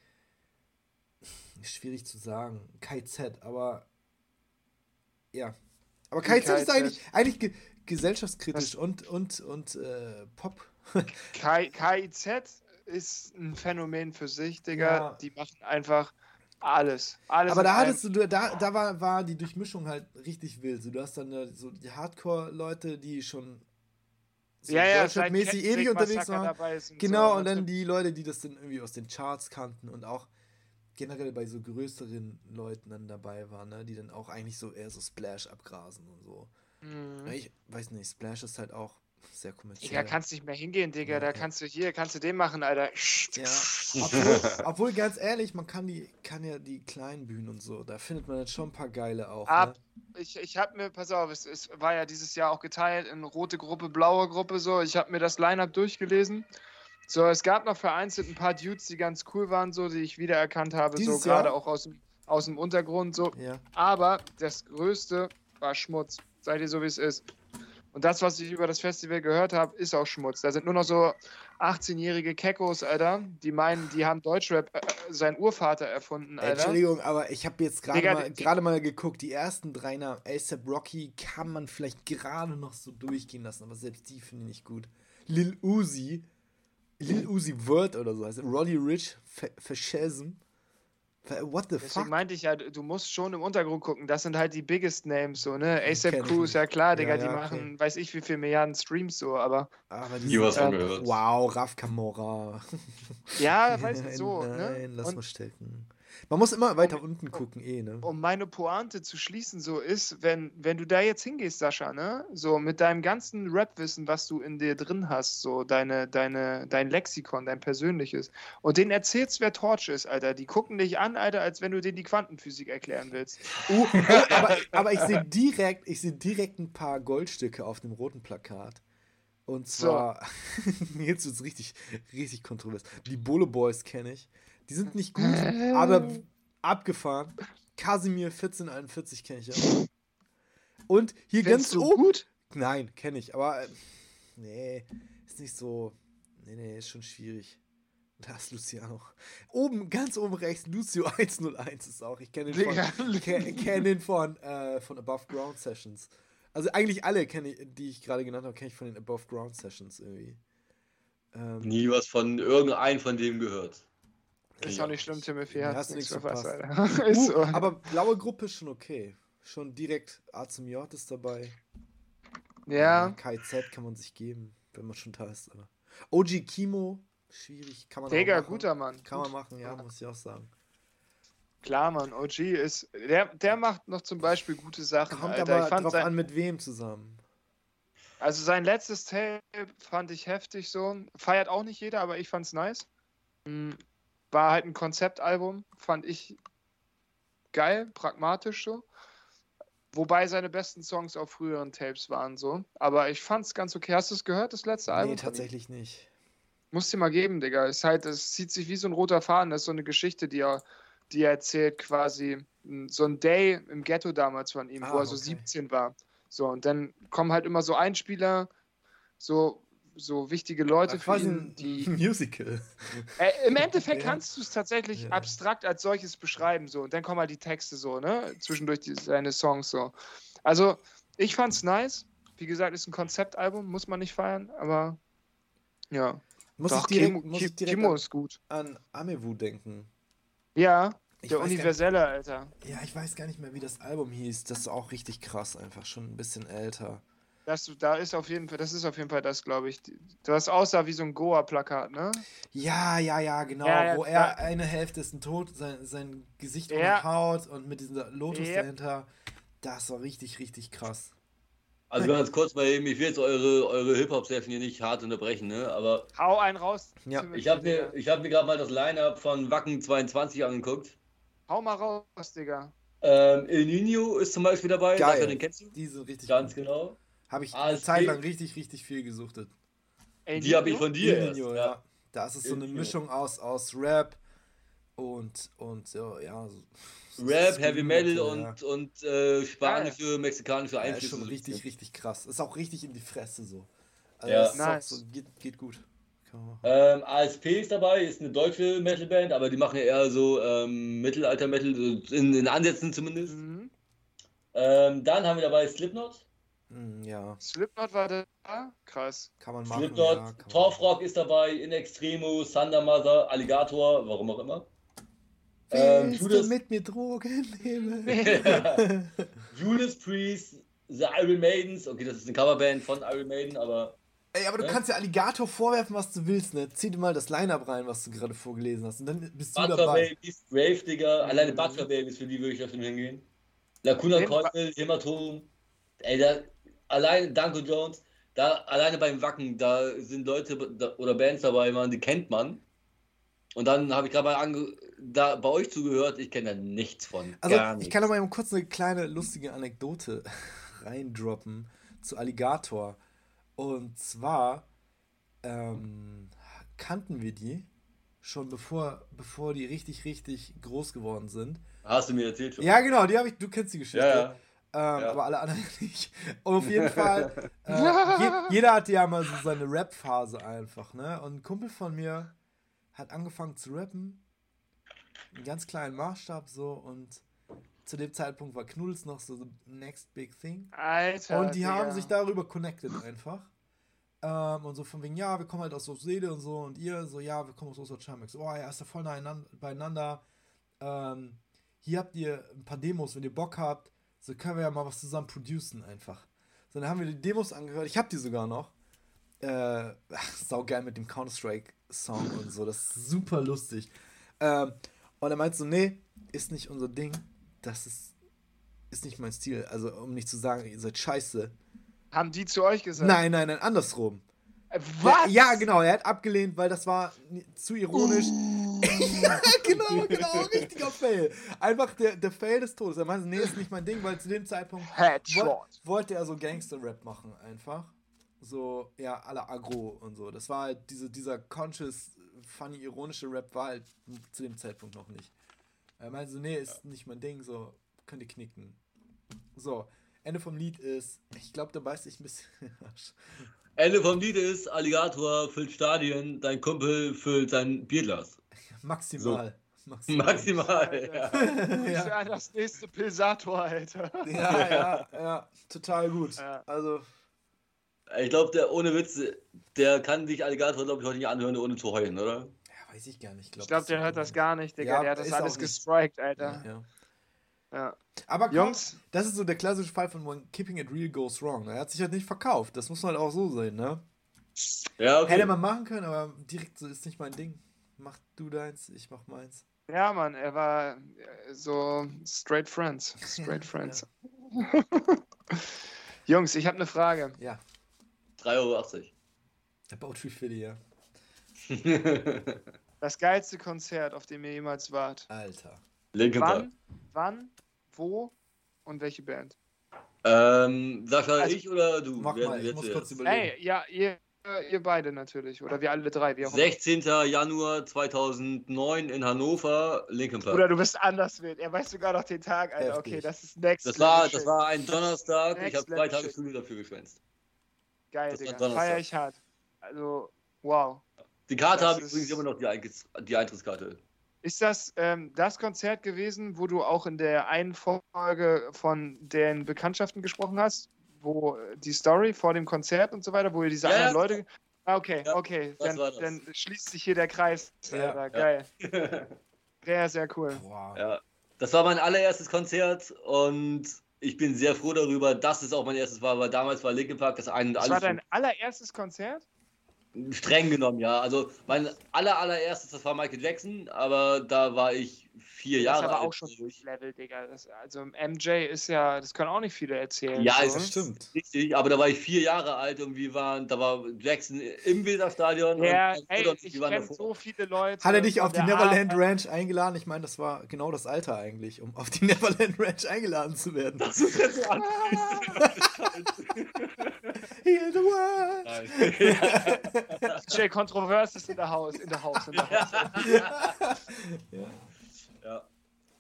Schwierig zu sagen. KZ, aber ja. Aber KZ ist eigentlich, eigentlich ge gesellschaftskritisch Was? und, und, und äh, Pop. KIZ ist ein Phänomen für sich, Digga. Ja. Die machen einfach alles. Alles Aber da hattest du, da, da war, war die Durchmischung halt richtig wild. So, du hast dann äh, so die Hardcore-Leute, die schon so ja, ja, Kendrick ewig unterwegs waren. Genau, so, und dann ne? die Leute, die das dann irgendwie aus den Charts kannten und auch generell bei so größeren Leuten dann dabei waren, ne? die dann auch eigentlich so eher so Splash abgrasen und so. Mhm. Ich weiß nicht, Splash ist halt auch sehr kommerziell. Digga, kannst nicht mehr hingehen, Digga. Ja, da ja. kannst du hier, kannst du den machen, Alter. Ja, obwohl, obwohl ganz ehrlich, man kann die, kann ja die kleinen Bühnen und so, da findet man jetzt schon ein paar geile auch. Ab. Ne? Ich, ich hab mir, pass auf, es, es war ja dieses Jahr auch geteilt in rote Gruppe, blaue Gruppe, so. Ich habe mir das Line-Up durchgelesen. So, es gab noch vereinzelt ein paar Dudes, die ganz cool waren, so, die ich wiedererkannt habe, so Dieses Jahr? gerade auch aus dem, aus dem Untergrund, so. Ja. Aber das Größte war Schmutz. Seid ihr so, wie es ist. Und das, was ich über das Festival gehört habe, ist auch Schmutz. Da sind nur noch so 18-jährige Kekos, Alter, die meinen, die haben Deutschrap äh, sein Urvater erfunden, Alter. Entschuldigung, aber ich habe jetzt gerade mal, mal geguckt, die ersten drei Namen, ASAP Rocky, kann man vielleicht gerade noch so durchgehen lassen, aber selbst die finde ich nicht gut. Lil Uzi, Lil Uzi Word oder so heißt es, Roddy Rich, Fa- Fascism. Fa- What the Deswegen fuck? meinte ich ja, du musst schon im Untergrund gucken. Das sind halt die biggest Names, so, ne? ASAP kenn ich Crew ist ja klar. Digga, Ja, die ja, machen, weiß ich wie viele Milliarden Streams so, aber Aber Nie was sind- von äh, gehört. Wow, Raf Kamora. ja, weiß nicht so, nein, ne? lass Und mal stecken. Man muss immer weiter Um- unten gucken, eh, ne? um meine Pointe zu schließen, so ist, wenn, wenn du da jetzt hingehst, Sascha, ne? So mit deinem ganzen Rap-Wissen, was du in dir drin hast, so deine, deine, dein Lexikon, dein persönliches, und denen erzählst, wer Torch ist, Alter. Die gucken dich an, Alter, als wenn du denen die Quantenphysik erklären willst. Oh, aber, aber ich sehe direkt, ich sehe direkt ein paar Goldstücke auf dem roten Plakat. Und So. zwar, jetzt wird es richtig, richtig kontrovers. Die Bolo Boys kenne ich. Die sind nicht gut, aber abgefahren. Casimir 1441 kenne ich auch. Und hier Findest ganz du oben. gut? Nein, kenne ich, aber äh, nee, ist nicht so. Nee, nee, ist schon schwierig. Da ist Luciano. Oben, ganz oben rechts, Lucio 101 ist auch. Ich kenne den von, Digga. ke- kenn den von, äh, von Above Ground Sessions. Also eigentlich alle, kenne ich, die ich gerade genannt habe, kenne ich von den Above Ground Sessions irgendwie. Ähm, Nie was von irgendeinem von dem gehört. Kenn Ist auch nicht schlimm, Timothy hat hast nichts nichts verpasst, verpasst. Alter. ist uh, so. aber blaue Gruppe ist schon okay. Schon direkt A zum J ist dabei. ja, KZ kann man sich geben, wenn man schon da ist. Aber OG Kimo, schwierig, kann man Digga, guter Mann. Kann man machen, ja, muss ich auch sagen. Klar, Mann, OG ist. Der, der macht noch zum Beispiel gute Sachen. Kommt Alter. aber ich fand drauf sein, an, mit wem zusammen. Also sein letztes Tape fand ich heftig so. Feiert auch nicht jeder, aber ich fand's nice. Mm, War halt ein Konzeptalbum, fand ich geil, pragmatisch so. Wobei seine besten Songs auf früheren Tapes waren so. Aber ich fand's ganz okay. Hast du es gehört, das letzte Album? Nee, tatsächlich nicht. Muss dir mal geben, Digga. Ist halt, es zieht sich wie so ein roter Faden. Das ist so eine Geschichte, die er, die er erzählt, quasi. So ein Day im Ghetto damals von ihm, Ah, wo er so okay. 17 war. So, und dann kommen halt immer so Einspieler, so, so wichtige Leute für ihn, die. Musical. Äh, Im Endeffekt Ja. kannst du es tatsächlich Ja. abstrakt als solches beschreiben, so. Und dann kommen halt die Texte so, ne? Zwischendurch die, seine Songs so. Also, ich fand's nice. Wie gesagt, ist ein Konzeptalbum, muss man nicht feiern, aber ja. Muss Doch, ich direkt, Kimo, muss ich direkt Kimo ist gut. an Amewu denken. Ja, Ich der gar nicht- Universelle, Alter. Ja, ich weiß gar nicht mehr, wie das Album hieß. Das ist auch richtig krass, einfach schon ein bisschen älter. Das, da ist auf jeden Fall, das ist auf jeden Fall das, glaube ich. Das aussah wie so ein Goa-Plakat, ne? Ja, ja, ja, genau. Ja, ja, wo da- er eine Hälfte ist ein Tod, sein, sein Gesicht ohne Ja. Haut und mit dieser Lotus Yep. dahinter. Das war richtig, richtig krass. Also ganz kurz mal eben, ich will jetzt eure, eure Hip-Hop-Session hier nicht hart unterbrechen, ne? Aber Hau einen raus. Ja. Ich habe mir, ich hab mir gerade mal das Line-Up von Wacken 22 angeguckt. Hau mal raus, Digga. Ähm, El Nino ist zum Beispiel dabei, Geil. Sascha, den kennst du? Die sind richtig Ganz gut. genau. Habe ich eine ASP. Zeit lang richtig, richtig viel gesuchtet. Ey, Die habe ich Nino? von dir El erst. Nino, Ja. ja. Da ist es so eine El Nino. Mischung aus, aus Rap und, und so, ja. So, so Rap, Heavy Metal ja. und, und äh, spanische, mexikanische Ja, ist Einflüsse. schon so richtig, richtig krass. Ist auch richtig in die Fresse so. Also Ja. das ist Nice. geht, geht gut. Ähm, ASP ist dabei, ist eine deutsche Metalband, aber die machen ja eher so ähm, Mittelalter-Metal, in den Ansätzen zumindest. Mhm. Ähm, dann haben wir dabei Slipknot. Hm, ja, Slipknot war da? Krass. kann man machen. Slipknot, ja, Torfrock ist dabei, In Extremo, Thunder Mother, Alligator, warum auch immer. Ähm, Ähm, Judas, du mit mir Drogen nehmen? Judas Priest, The Iron Maidens, okay, das ist eine Coverband von Iron Maiden, aber Ey, aber du Ne? kannst ja Alligator vorwerfen, was du willst, ne? Zieh dir mal das Line-Up rein, was du gerade vorgelesen hast. Und dann bist du Butcher dabei. Babies, Grave Digger, alleine Mhm. Butcher Babies, für die würde ich da schon hingehen. Lacuna Den- Coil, Hämatom, ey, da, alleine Danko Jones, da, alleine beim Wacken, da sind Leute da, oder Bands dabei, man, die kennt man. Und dann habe ich gerade ange da bei euch zugehört, ich kenne da nichts von. Also, gar ich nichts. kann aber mal kurz eine kleine lustige Anekdote reindroppen zu Alligator. Und zwar ähm, kannten wir die schon bevor, bevor die richtig, richtig groß geworden sind. Hast du mir erzählt schon? Ja, genau, die habe ich, du kennst die Geschichte. ja. ja. Ähm, Ja. Aber alle anderen nicht. Und auf jeden Fall, äh, je, jeder hatte ja mal so seine Rap-Phase einfach, ne? Und ein Kumpel von mir hat angefangen zu rappen, einen ganz kleinen Maßstab so und zu dem Zeitpunkt war Knuddels noch so the next big thing. Alter. Und die haben Digga. sich darüber connected einfach. Ähm, und so von wegen, ja, wir kommen halt aus Osede und so. Und ihr so, ja, wir kommen aus Osterchamex. Oh ja, ist ja voll beieinander. Ähm, hier habt ihr ein paar Demos, wenn ihr Bock habt. So können wir ja mal was zusammen producen einfach. So, dann haben wir die Demos angehört. Ich hab die sogar noch. Äh, ach, saugeil mit dem Counter-Strike-Song und so. Das ist super lustig. Ähm, und er meint so, nee, ist nicht unser Ding. Das ist, ist nicht mein Stil. Also, um nicht zu sagen, ihr seid scheiße. Haben die zu euch gesagt? Nein, nein, nein, andersrum. Äh, Was? Ja, ja, genau, er hat abgelehnt, weil das war zu ironisch. ja, genau, genau, richtiger Fail. Einfach der, der Fail des Todes. Er meinte, nee, ist nicht mein Ding, weil zu dem Zeitpunkt woll, wollte er so Gangster-Rap machen, einfach. So, ja, alle Agro und so. Das war halt diese, dieser conscious, funny, ironische Rap war halt zu dem Zeitpunkt noch nicht. Er meinte so, nee, ist nicht mein Ding, so, könnt ihr knicken. So, Ende vom Lied ist, ich glaube, da beißt sich ein bisschen. Ende vom Lied ist, Alligator füllt Stadien, dein Kumpel füllt sein Bierglas. Maximal. Maximal, ja. Grüße ja. an das nächste Pilsator, Alter. ja, ja, ja, total gut. Ja. Also, Ich glaube, der ohne Witz, der kann sich Alligator, glaube ich, heute nicht anhören, ohne zu heulen, oder? ja, weiß ich gar nicht. Ich glaube, der hört das gar nicht, Digga. Ja, der hat das ist alles gestrikt, Alter. Ja, ja. Ja. Aber komm, Jungs, das ist so der klassische Fall von when Keeping It Real Goes Wrong. Er hat sich halt nicht verkauft. Das muss man halt auch so sehen, ne? Ja, okay. Hätte man machen können, aber direkt so ist nicht mein Ding. Mach du deins, ich mach meins. ja, Mann, er war äh, so straight friends. Straight friends. Jungs, ich habe eine Frage. Ja, 3,80 Euro. der Bautree Philly, ja. Das geilste Konzert, auf dem ihr jemals wart. Alter. Linkin. Wann, wann, wo und welche Band? Ähm, Sascha, Also- ich oder du? Mach Wer- mal, ich muss kurz überlegen. Ey, ja, ihr, ihr beide natürlich. Oder wir alle drei, wie auch immer. 16. Januar 2009 in Hannover, Linkin Park. Oder du bist anders wild. Er weiß sogar noch den Tag, Alter. Heftig. Okay, das ist next. das, war, das war ein Donnerstag, ich Next habe zwei Tage. Schule dafür geschwänzt. Geil, das Digga. Feier ich hart. Also, wow. Die Karte habe ich ist- übrigens immer noch, die, Eintritts die Eintrittskarte. Ist das ähm, das Konzert gewesen, wo du auch in der einen Folge von den Bekanntschaften gesprochen hast? Wo äh, die Story vor dem Konzert und so weiter, wo ihr diese Ja, anderen ja. Leute. Ah, okay, Ja, okay. das Dann, das. dann schließt sich hier der Kreis. Ja. Geil. Sehr, sehr cool. Boah. ja. Das war mein allererstes Konzert und ich bin sehr froh darüber, dass es auch mein erstes war, weil damals war Linkin Park das ein und Das alles. war dein allererstes Konzert? Streng genommen, ja. Also mein aller allererstes, das war Michael Jackson, aber da war ich vier Jahre alt. Das ist aber auch schon durch Level, Digga. Das, also MJ ist ja, das können auch nicht viele erzählen. Ja, so. das stimmt. Richtig, aber da war ich vier Jahre alt und wir waren, da war Jackson im Weserstadion. Ja, und, ey, und ich kenne so viele Leute. Hat er dich auf die Neverland Arbeit- Ranch eingeladen? Ich meine, das war genau das Alter eigentlich, um auf die Neverland Ranch eingeladen zu werden. Das ist jetzt so Heal the world. Nein. DJ Controverse ist in der Haus, in der Haus, in der Haus. Ja. ja.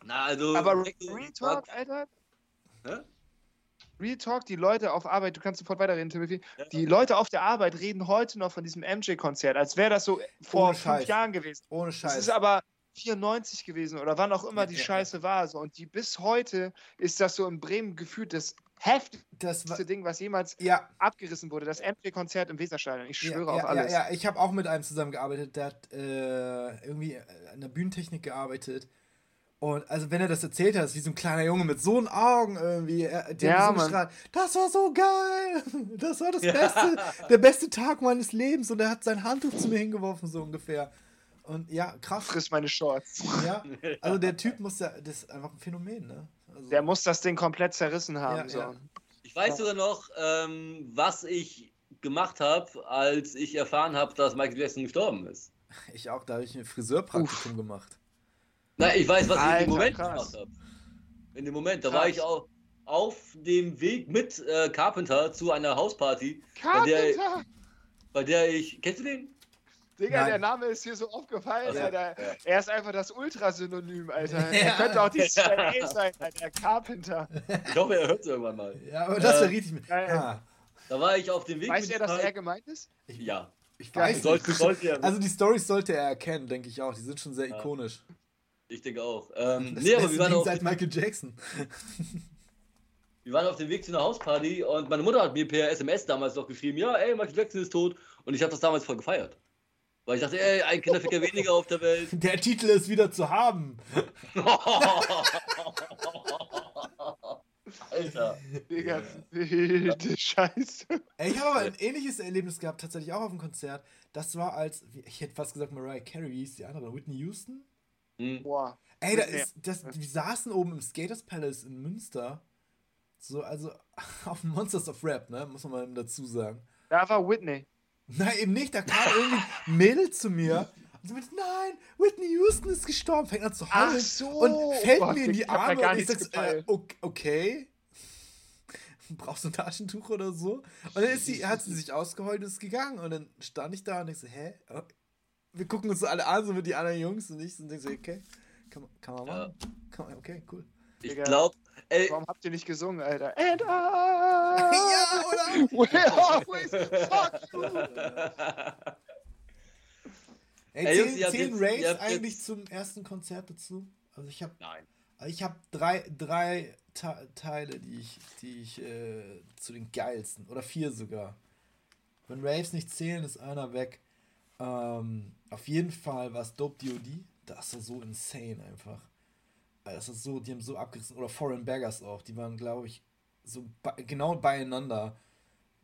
Na, also. Aber Real Talk, war- Alter. Hä? Real Talk, die Leute auf Arbeit, du kannst sofort weiterreden, Timothy. Ja. Die Leute auf der Arbeit reden heute noch von diesem MJ-Konzert, als wäre das so vor Ohne fünf Scheiß. Jahren gewesen. Ohne Das Scheiß. ist aber 94 gewesen oder wann auch immer Ja, die ja, ja. Scheiße war. So. Und die bis heute ist das so in Bremen gefühlt das heftigste war, Ding, was jemals ja, abgerissen wurde. Das MJ-Konzert im Weserstadion. Ich ja, schwöre ja, auf alles. Ja, ja, ich habe auch mit einem zusammengearbeitet, der hat äh, irgendwie an der Bühnentechnik gearbeitet. Und also wenn er das erzählt hat, ist wie so ein kleiner Junge mit so einen Augen irgendwie, er, der Ja, so Mann. gestrahlt, das war so geil, das war das Beste, der beste Tag meines Lebens und er hat sein Handtuch zu mir hingeworfen, so ungefähr. Und ja, krass. Friss meine Shorts. Ja, also der Typ muss ja, das ist einfach ein Phänomen, ne? Also, Der muss das Ding komplett zerrissen haben. Ja, so. ja. Ich weiß sogar noch, ähm, was ich gemacht habe, als ich erfahren habe, dass Michael Jackson gestorben ist. ich auch, da habe ich ein Friseurpraktikum gemacht. Na, ich weiß, was ich in Alter, dem Moment krass. gemacht habe. In dem Moment, da Krass. war ich auch auf dem Weg mit äh, Carpenter zu einer Hausparty, Bei der- Carpenter! bei der ich. Kennst du den? Digga, Nein. der Name ist hier so aufgefallen, Also, Alter. ja. Er ist einfach das Ultrasynonym, Alter. Ja. Er könnte auch die CIA sein, Alter. Carpenter. Ich hoffe, er hört es irgendwann mal. Ja, aber das Äh, wäre richtig mit. geil. Ah, Da war ich auf dem Weg Weiß mit er, dass er gemeint ist? Ja. ich weiß Sollte, nicht. sollte er. Also die Stories sollte er erkennen, denke ich auch. Die sind schon sehr Ja. ikonisch. ich denke auch. Ähm, Das nee, aber wir waren, auf, seit Michael Jackson. wir waren auf dem Weg zu einer Hausparty und meine Mutter hat mir per SMS damals noch geschrieben: Ja, ey, Michael Jackson ist tot. Und ich habe das damals voll gefeiert. Weil ich dachte, ey, ein Kinderficker weniger auf der Welt. Der Titel ist wieder zu haben. Alter. Digga, wilde Scheiße. Ey, ich habe aber ein ähnliches Erlebnis gehabt, tatsächlich auch auf dem Konzert. Das war als, wie- ich hätte fast gesagt Mariah Carey, wie hieß die andere? Whitney Houston? Hm. Boah. Ey, da ist, das, wir saßen oben im Skaters Palace in Münster. So, also auf dem Monsters of Rap, ne? Muss man mal dazu sagen. Da war Whitney. Nein, eben nicht. Da kam irgendwie ein Mädel zu mir und so mit, nein, Whitney Houston ist gestorben. Fängt an zu heulen so. und fällt Oh mir in die ich Arme und ich sag, äh, okay. Brauchst du ein Taschentuch oder so? Und dann ist sie, hat sie sich ausgeheult und ist gegangen. Und dann stand ich da und ich so, hä? Wir gucken uns so alle an, so mit die anderen Jungs und ich und denk so, okay, kann, man- kann man Ja. machen. Kann man, okay, cool. Ich glaube, ey, Warum habt ihr nicht gesungen, Alter? And I ja, oder? will always fuck you. Ey, zählen, zählen Raves eigentlich jetzt- zum ersten Konzert dazu? Also ich habe Nein. ich hab drei, drei Te Teile, die ich, die ich äh, zu den geilsten, oder vier sogar. Wenn Raves nicht zählen, ist einer weg. Ähm, auf jeden Fall war es Dope DOD. Das war so insane einfach. Das ist so, die haben so abgerissen. Oder Foreign Baggers auch. Die waren, glaube ich, so genau beieinander.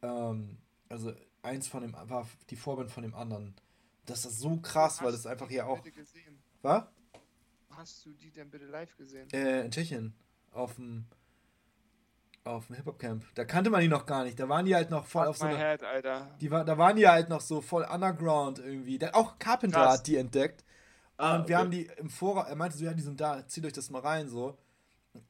Ähm, also eins von dem war die Vorband von dem anderen. Das ist so krass, weil das Hast einfach hier auch. Was? Hast du die denn bitte live gesehen? Äh, in Tschechien. Auf dem. Auf dem Hip-Hop-Camp. Da kannte man die noch gar nicht. Da waren die halt noch voll auf Fuck so my einer. head, Alter. Die war, da waren die halt noch so voll underground irgendwie. Da, auch Carpenter Krass. hat die entdeckt. Ah, und wir okay. haben die im Voraus. Er meinte so, ja, die sind da, zieht euch das mal rein, so.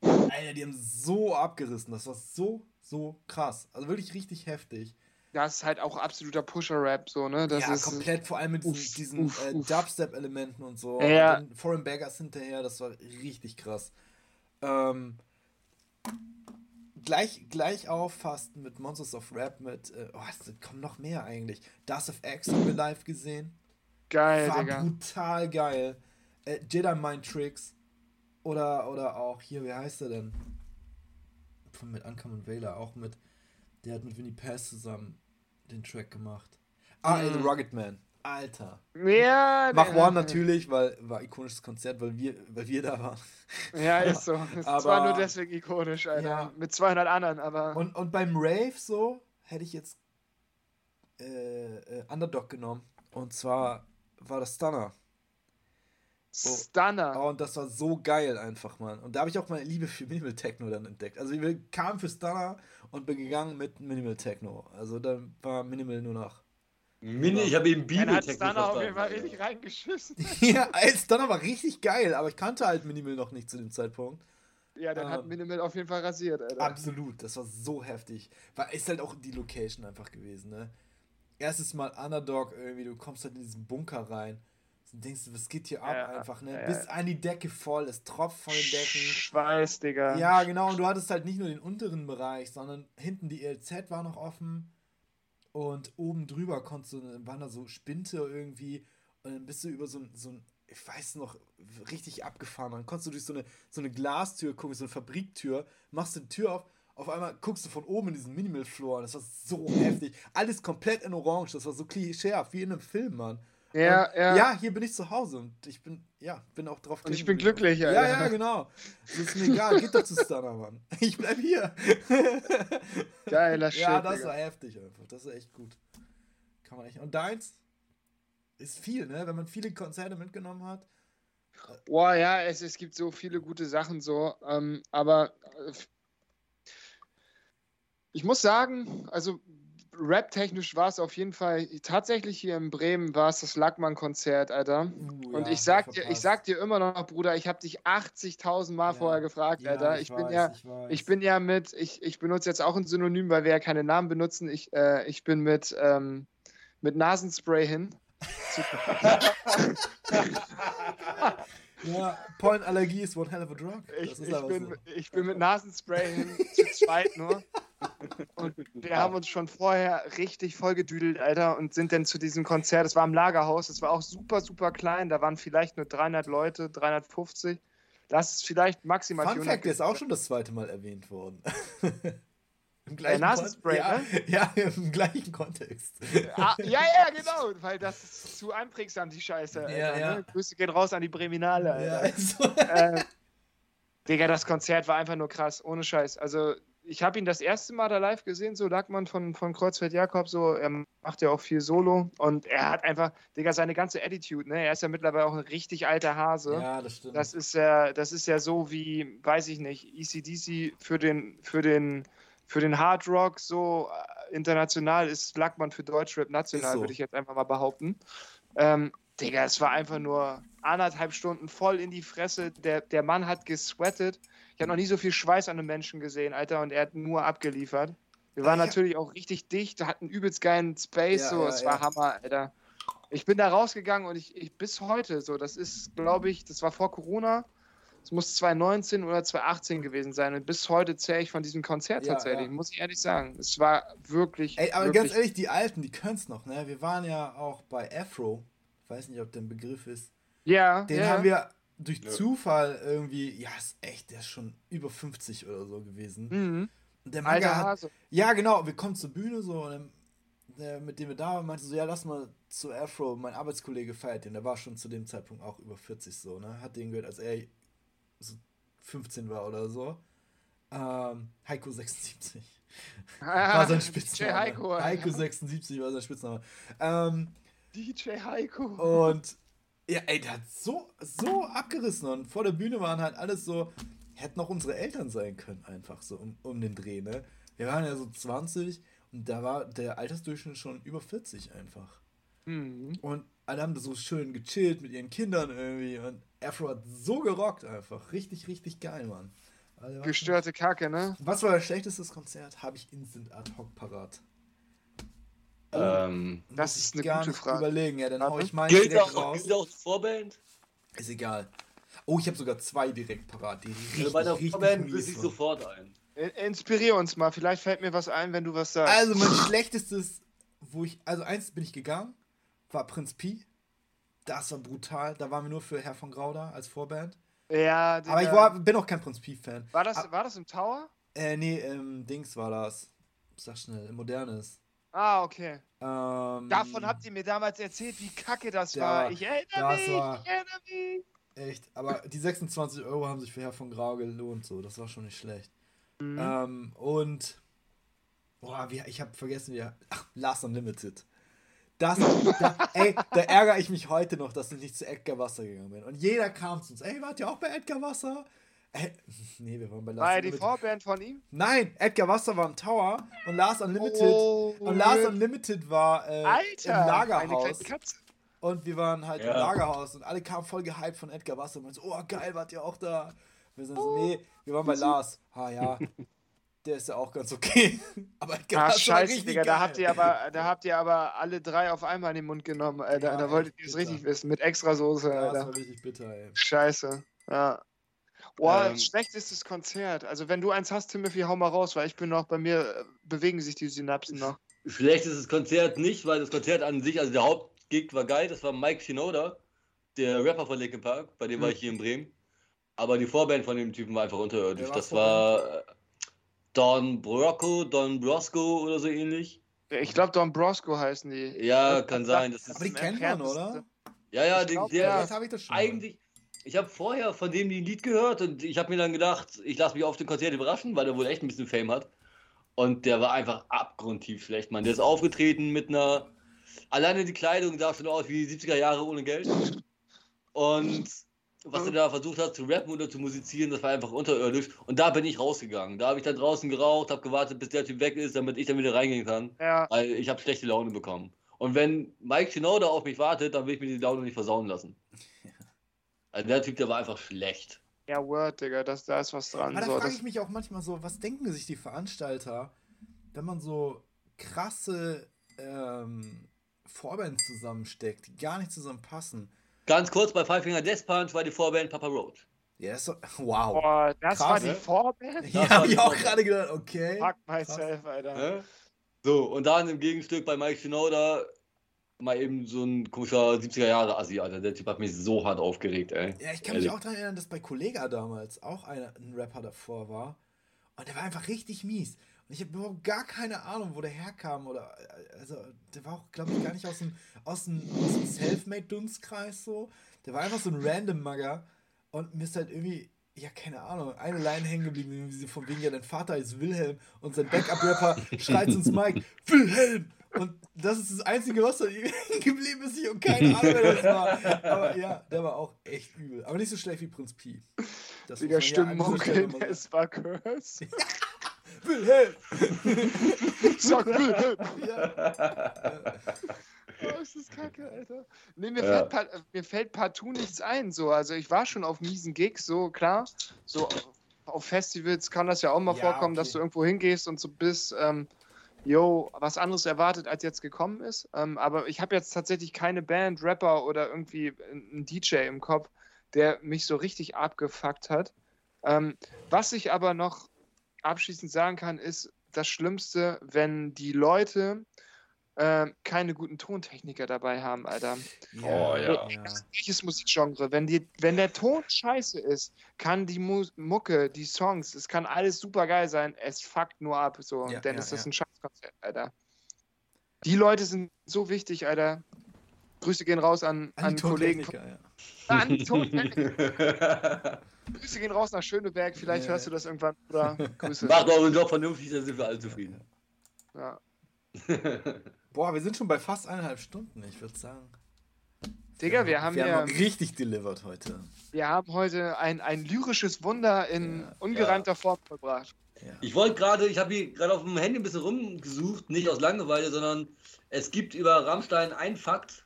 Alter, die haben so abgerissen. Das war so, so krass. Also wirklich richtig heftig. Das ist halt auch absoluter Pusher-Rap, so, ne? Das ja, ist, komplett, vor allem mit diesen, Uff, diesen uff, äh. Dubstep-Elementen und so. Ja. Und Foreign Baggers hinterher, das war richtig krass. Ähm, gleich, gleich auf fast mit Monsters of Rap, mit, äh, oh, es kommen noch mehr eigentlich. Dust of X haben wir live gesehen. Geil, war Digga. brutal geil. Äh, Jedi Mind Tricks. Oder, oder auch hier, wie heißt er denn? Von mit Uncommon Vailer, auch mit. Der hat mit Winnie Pass zusammen den Track gemacht. Ah, Mhm. The Rugged Man. Alter. Ja, Mach One natürlich, weil war ikonisches Konzert, weil wir, weil wir da waren. Ja, ist so. Ist Aber- zwar nur deswegen ikonisch, Alter. Ja. Mit 200 anderen, aber. Und, und beim Rave so hätte ich jetzt. Äh, äh, Underdog genommen. Und zwar war das Stunner. Oh. Stunner. Oh, und das war so geil einfach, Mann. Und da habe ich auch meine Liebe für Minimal Techno dann entdeckt. Also ich kam für Stunner und bin gegangen mit Minimal Techno. Also da war Minimal nur noch. Mini, ich habe eben Dann Bibel hat Stunner auf jeden Fall richtig reingeschissen. ja, Stunner war richtig geil, aber ich kannte halt Minimal noch nicht zu dem Zeitpunkt. Ja, dann hat Ähm, Minimal auf jeden Fall rasiert, Alter. Absolut, das war so heftig. War, ist halt auch die Location einfach gewesen, ne? Erstes Mal Underdog irgendwie, du kommst halt in diesen Bunker rein. Und denkst du, was geht hier ab Ja, einfach, ne? ja, Bis an die Decke voll, es tropft von den Decken. Schweiß, Digga. Ja, genau, und du hattest halt nicht nur den unteren Bereich, sondern hinten die ELZ war noch offen und oben drüber konntest du, waren da so Spinte irgendwie und dann bist du über so ein, so ein ich weiß noch, richtig abgefahren. Dann konntest du durch so eine, so eine Glastür gucken, so eine Fabriktür, machst die Tür auf, auf einmal guckst du von oben in diesen Minimal Floor das war so heftig. Alles komplett in Orange, das war so klischeehaft, wie in einem Film, Mann. Ja, und, ja. ja, hier bin ich zu Hause und ich bin, ja, bin auch drauf Und ich bin glücklich, Ja, Alter. ja, genau. Das ist mir egal, geht doch zu Stunner, Mann. Ich bleib hier. Geiler Shit, ja, das Digga. war heftig einfach. Das ist echt gut. Kann man echt. Und deins ist viel, ne? Wenn man viele Konzerte mitgenommen hat. Boah, ja, es, es gibt so viele gute Sachen so, ähm, aber äh, ich muss sagen, also rap-technisch war es auf jeden Fall, tatsächlich hier in Bremen war es das Lackmann-Konzert, Alter. Uh, Und ja, ich sag dir, ich sag dir immer noch, Bruder, ich habe dich 80.000 Mal Ja. vorher gefragt, Ja, Alter. Ich, bin weiß, ja, ich, ich bin ja mit, ich, ich benutze jetzt auch ein Synonym, weil wir ja keine Namen benutzen. Ich, äh, ich bin mit, ähm, mit Nasenspray hin. ja, Pollenallergie ist one hell of a drug. Ich, ich, bin, ich bin mit Nasenspray hin, zu zweit nur. Und wir haben uns schon vorher richtig vollgedüdelt, Alter, und sind dann zu diesem Konzert. Es war im Lagerhaus, es war auch super, super klein. Da waren vielleicht nur 300 Leute, 350. Das ist vielleicht maximal Fun 400 Fact, der ist auch schon das zweite Mal erwähnt worden. Im Äh, Nasenspray, ja, ne? ja, im gleichen Kontext. Ah, ja, ja, genau, weil das ist zu einprägsam, die Scheiße. Alter, Ja, ja. Ne? Grüße gehen raus an die Breminale, Ja, Alter. also, äh, Digga, das Konzert war einfach nur krass, ohne Scheiß. Also, ich habe ihn das erste Mal da live gesehen, so Lackmann von, von Kreuzfeld Jakob, so, er macht ja auch viel Solo und er hat einfach, Digga, seine ganze Attitude, ne? Er ist ja mittlerweile auch ein richtig alter Hase. ja, das stimmt. Das ist ja, das ist ja so wie, weiß ich nicht, ECDC für den, für den, für den Hard Rock so äh, international ist Lackmann für Deutschrap national, so. würde ich jetzt einfach mal behaupten. Ähm, Digga, es war einfach nur anderthalb Stunden voll in die Fresse. Der, der Mann hat gesweatet. Ich habe noch nie so viel Schweiß an einem Menschen gesehen, Alter, und er hat nur abgeliefert. Wir waren Ja. natürlich auch richtig dicht, hatten übelst geilen Space, Ja, so, ja, es war ja. Hammer, Alter. Ich bin da rausgegangen und ich, ich bis heute so, das ist, glaube ich, das war vor Corona. Es muss 2019 oder 2018 gewesen sein. Und bis heute zähle ich von diesem Konzert tatsächlich, muss ich ehrlich sagen. Es war wirklich. Ey, aber wirklich, ganz ehrlich, die Alten, die können es noch, ne? Wir waren ja auch bei Afro. Ich weiß nicht, ob der ein Begriff ist. Ja, Den haben wir durch Ja. Zufall irgendwie, ja, ist echt, der ist schon über 50 oder so gewesen. Mhm. Und der Alter Manga hat, Hase. ja, genau, wir kommen zur Bühne so und dann, der, mit dem wir da waren, meinte so, ja, lass mal zu Afro, mein Arbeitskollege feiert den, der war schon zu dem Zeitpunkt auch über 40 so, ne? Hat den gehört, als er so 15 war oder so. Ähm, Heiko 76 war sein Spitzname. DJ Heiko. Heiko 76 war sein Spitzname. Ähm, DJ Heiko. und ja, ey, der hat so, so abgerissen. Und vor der Bühne waren halt alles so, hätten auch unsere Eltern sein können, einfach so um, um den Dreh, ne? Wir waren ja so 20 und da war der Altersdurchschnitt schon über 40 einfach. Mhm. Und alle haben so schön gechillt mit ihren Kindern irgendwie. Und Afro hat so gerockt einfach. Richtig, richtig geil, Mann. Also, Gestörte Kacke, ne? Was war das schlechteste Konzert? Habe ich instant ad hoc parat. Ähm, Das ist eine gar gute nicht Frage. überlegen. Ja, dann hau ich meinen gilt, direkt auch, raus. gilt auch die Vorband? Ist egal. Oh, ich habe sogar zwei direkt parat, die richtig, Also bei der richtig Vorband wüsste ich sofort ein. In- Inspirier uns mal. Vielleicht fällt mir was ein, wenn du was sagst. Also mein schlechtestes, wo ich, also eins bin ich gegangen, war Prinz Pi. Das war brutal. Da waren wir nur für Herr von Grau da als Vorband. ja, Digga. Aber ich war, bin auch kein Prinz Pi-Fan. war, das, Ah, war das im Tower? Äh, nee, ähm, Dings war das. Sag schnell, im Modernes. Ah, okay. Ähm, Davon habt ihr mir damals erzählt, wie kacke das Ja, war. Ich erinnere mich, war- ich erinnere mich. Echt, aber die 26 Euro haben sich für Herr von Grau gelohnt, so. Das war schon nicht schlecht. Mhm. Ähm, und. Boah, wie, ich habe vergessen, wie. Ach, Last Unlimited. Das, da, ey, da ärgere ich mich heute noch, dass ich nicht zu Edgar Wasser gegangen bin. Und jeder kam zu uns. Ey, wart ihr auch bei Edgar Wasser? Ey, nee, wir waren bei Lars War er die Unlimited. Vorband von ihm? Nein, Edgar Wasser war im Tower und Lars Unlimited. Oh, und Lars Alter, Unlimited war äh, im eine kleine Lagerhaus. Katze. Und wir waren halt im Ja. Lagerhaus und alle kamen voll gehypt von Edgar Wasser und meinten so, oh geil, wart ihr auch da? Wir sind so, nee, wir waren bei Lars. Ha ja, der ist ja auch ganz okay. Aber Edgar Ah, Wasser war scheiße, richtig Digga, geil. da habt, ihr aber, da habt ihr aber alle drei auf einmal in den Mund genommen, Alter. Ja, da wolltet ihr es richtig wissen, mit extra Soße, ja, das Alter. war richtig bitter, ey. Scheiße, ja. Boah, Ähm. schlechtestes Konzert. Also wenn du eins hast, Timothy, hau mal raus, weil ich bin noch, bei mir äh, bewegen sich die Synapsen noch. Schlecht ist das Konzert nicht, weil das Konzert an sich, also der Hauptgig war geil, das war Mike Shinoda, der Rapper von Linkin Park, bei dem war Hm. ich hier in Bremen. Aber die Vorband von dem Typen war einfach unterirdisch. War Das war äh, Don Brocco, Don Brosco oder so ähnlich. Ich glaube, Don Brosco heißen die. Ja, Das- kann das- sein. Das ist, Aber die kennt man, oder? ja, ja, ich den, glaub, der. Jetzt habe ich das schon. eigentlich. Ich habe vorher von dem ein Lied gehört und ich habe mir dann gedacht, ich lasse mich auf dem Konzert überraschen, weil er wohl echt ein bisschen Fame hat. Und der war einfach abgrundtief schlecht, Mann. Der ist aufgetreten mit einer. Alleine die Kleidung sah schon aus wie die 70er Jahre ohne Geld. Und was er da versucht hat zu rappen oder zu musizieren, das war einfach unterirdisch. Und da bin ich rausgegangen. Da habe ich dann draußen geraucht, habe gewartet, bis der Typ weg ist, damit ich dann wieder reingehen kann. Ja, Weil ich habe schlechte Laune bekommen. Und wenn Mike Shinoda auf mich wartet, dann will ich mir die Laune nicht versauen lassen. Also der Typ, der war einfach schlecht. ja, Word, Digga, das, da ist was dran. Aber da So, frage das, ich mich auch manchmal so, was denken sich die Veranstalter, wenn man so krasse ähm, Vorbands zusammensteckt, die gar nicht zusammenpassen? Ganz kurz, bei Five Finger Death Punch war die Vorband Papa Roach. Ja, so, wow. boah, das Krass, war die? Vorband? Ja, hab ich auch gerade gedacht, okay. Fuck myself, Alter. Ne? So, und dann im Gegenstück bei Mike Shinoda mal eben so ein komischer 70er Jahre Assi, Alter. Der Typ hat mich so hart aufgeregt, ey. Ja, ich kann mich Ehrlich. auch daran erinnern, dass bei Kollega damals auch einer, ein Rapper davor war. Und der war einfach richtig mies. Und ich habe überhaupt gar keine Ahnung, wo der herkam. Oder, also, der war auch, glaube ich, gar nicht aus dem, aus dem, aus dem Selfmade-Dunstkreis so. Der war einfach so ein Random-Mugger. Und mir ist halt irgendwie, ja, keine Ahnung, eine Line hängen geblieben, wie sie von wegen, ja, dein Vater ist Wilhelm. Und sein Backup-Rapper schreit ins Mic, Wilhelm! Und das ist das Einzige, was da hängen geblieben ist. Ich habe keine Ahnung, wer das war. Aber ja, der war auch echt übel. Aber nicht so schlecht wie Prinz Pi. Das Digga, man ja sagen. es war Curse. Wilhelm! Sag Wilhelm. ja. Oh, ist das kacke, Alter. Nee, mir, Ja. fällt, par- mir fällt partout nichts ein. So. Also ich war schon auf miesen Gigs, so klar. So auf Festivals kann das ja auch mal Ja, vorkommen, okay. dass du irgendwo hingehst und so bist, ähm, yo, was anderes erwartet, als jetzt gekommen ist. Ähm, aber ich habe jetzt tatsächlich keine Band, Rapper oder irgendwie einen DJ im Kopf, der mich so richtig abgefuckt hat. Ähm, was ich aber noch abschließend sagen kann, ist das Schlimmste, wenn die Leute äh, keine guten Tontechniker dabei haben, Alter. Oh, ja. Welches Musikgenre? Wenn, die, wenn der Ton scheiße ist, kann die Mu Mucke, die Songs, es kann alles super geil sein, es fuckt nur ab. So, Ja, dann ja, ist das ja. ein Scheißkonzert, Alter. Die Leute sind so wichtig, Alter. Grüße gehen raus an, An an die Kollegen. Von, Tontechniker, ja. an die Tontechniker. Grüße gehen raus nach Schöneberg. Vielleicht Ja. hörst du das irgendwann, oder? Grüße. Macht euren Job vernünftig, dann sind wir alle zufrieden. Ja. Boah, wir sind schon bei fast eineinhalb Stunden, ich würde sagen. Digga, wir haben wir ja, haben richtig delivered heute. wir haben heute ein, ein lyrisches Wunder in Ja. ungereimter Form vollbracht. Ja. Ich wollte gerade, ich habe hier gerade auf dem Handy ein bisschen rumgesucht, nicht aus Langeweile, sondern es gibt über Rammstein einen Fakt,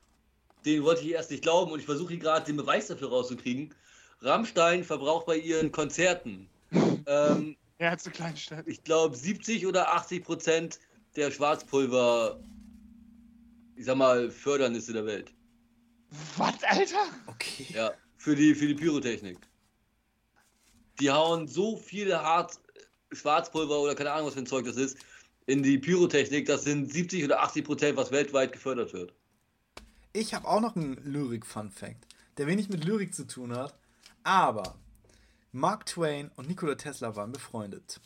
den wollte ich erst nicht glauben und ich versuche hier gerade den Beweis dafür rauszukriegen. Rammstein verbraucht bei ihren Konzerten, ähm, Ja, zu Kleinstadt. ich glaube, 70 oder 80 Prozent der Schwarzpulver, ich sag mal, Fördernisse der Welt. Was, Alter? Okay. Ja, für die, für die Pyrotechnik. Die hauen so viel hart Schwarzpulver oder keine Ahnung, was für ein Zeug das ist, in die Pyrotechnik. Das sind 70 oder 80 Prozent, was weltweit gefördert wird. Ich habe auch noch einen Lyrik-Fun-Fact, der wenig mit Lyrik zu tun hat, aber Mark Twain und Nikola Tesla waren befreundet.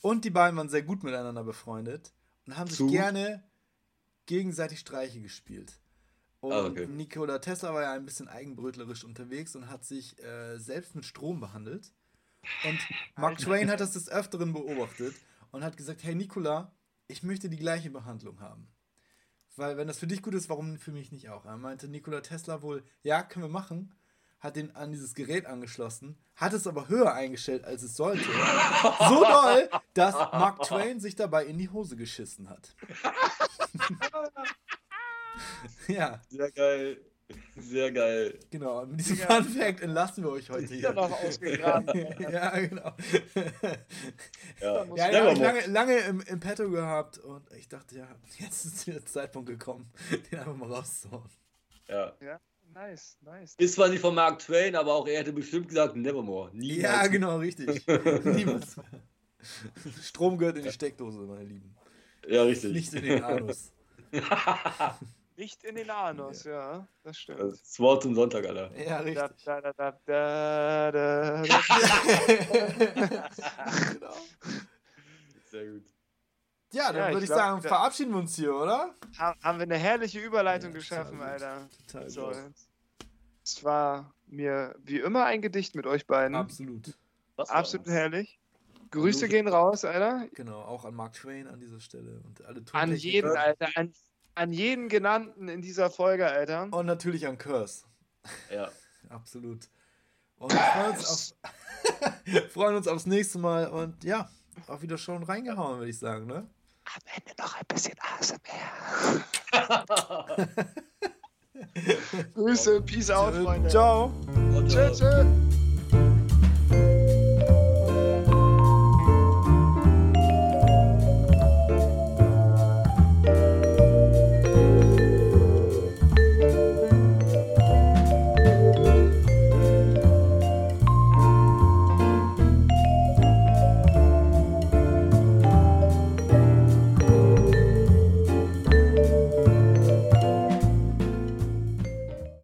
Und die beiden waren sehr gut miteinander befreundet und haben sich Zu? gerne gegenseitig Streiche gespielt. Und Ah, okay. Nikola Tesla war ja ein bisschen eigenbrötlerisch unterwegs und hat sich äh, selbst mit Strom behandelt. Und Mark. Twain hat das des Öfteren beobachtet und hat gesagt, hey Nikola, ich möchte die gleiche Behandlung haben. Weil, wenn das für dich gut ist, warum für mich nicht auch? Er meinte Nikola Tesla wohl, ja, können wir machen. Hat den an dieses Gerät angeschlossen, hat es aber höher eingestellt, als es sollte. so doll, dass Mark Twain sich dabei in die Hose geschissen hat. ja. Sehr geil. Sehr geil. Genau, mit diesem ja. Fun Fact entlassen wir euch heute hier. noch ausgegraben. ja, genau. Ja, ja, ja ich lange, lange im, im Petto gehabt und ich dachte, ja, jetzt ist der Zeitpunkt gekommen, den einfach mal rauszuhauen. Ja. ja. Nice, nice. Ist zwar nicht von Mark Twain, aber auch er hätte bestimmt gesagt, Nevermore. Niemals. Ja, genau, richtig. Niemals. Strom gehört in die Steckdose, meine Lieben. Ja, richtig. Nicht in den Anus. Nicht in den Anus, ja, ja das stimmt. Das Wort zum Sonntag, Alter. Ja, richtig. Da, da, da, da, da, genau. Sehr gut. Ja, dann ja, würde ich, glaub, sagen, verabschieden wir uns hier, oder? Haben wir eine herrliche Überleitung ja, geschaffen, Alter. Total so, Es war mir wie immer ein Gedicht mit euch beiden. Absolut. Absolut herrlich. Grüße gehen raus, Alter. Genau, auch an Mark Twain an dieser Stelle und alle An jeden, Alter. An, an jeden genannten in dieser Folge, Alter. Und natürlich an Curse. Ja. Absolut. Und wir freuen uns, auf, freuen uns aufs nächste Mal und ja, auch wieder schon reingehauen, würde ich sagen, ne? Am Ende noch ein bisschen ASMR. Grüße, Peace out, Freunde. Ciao. Tschüss.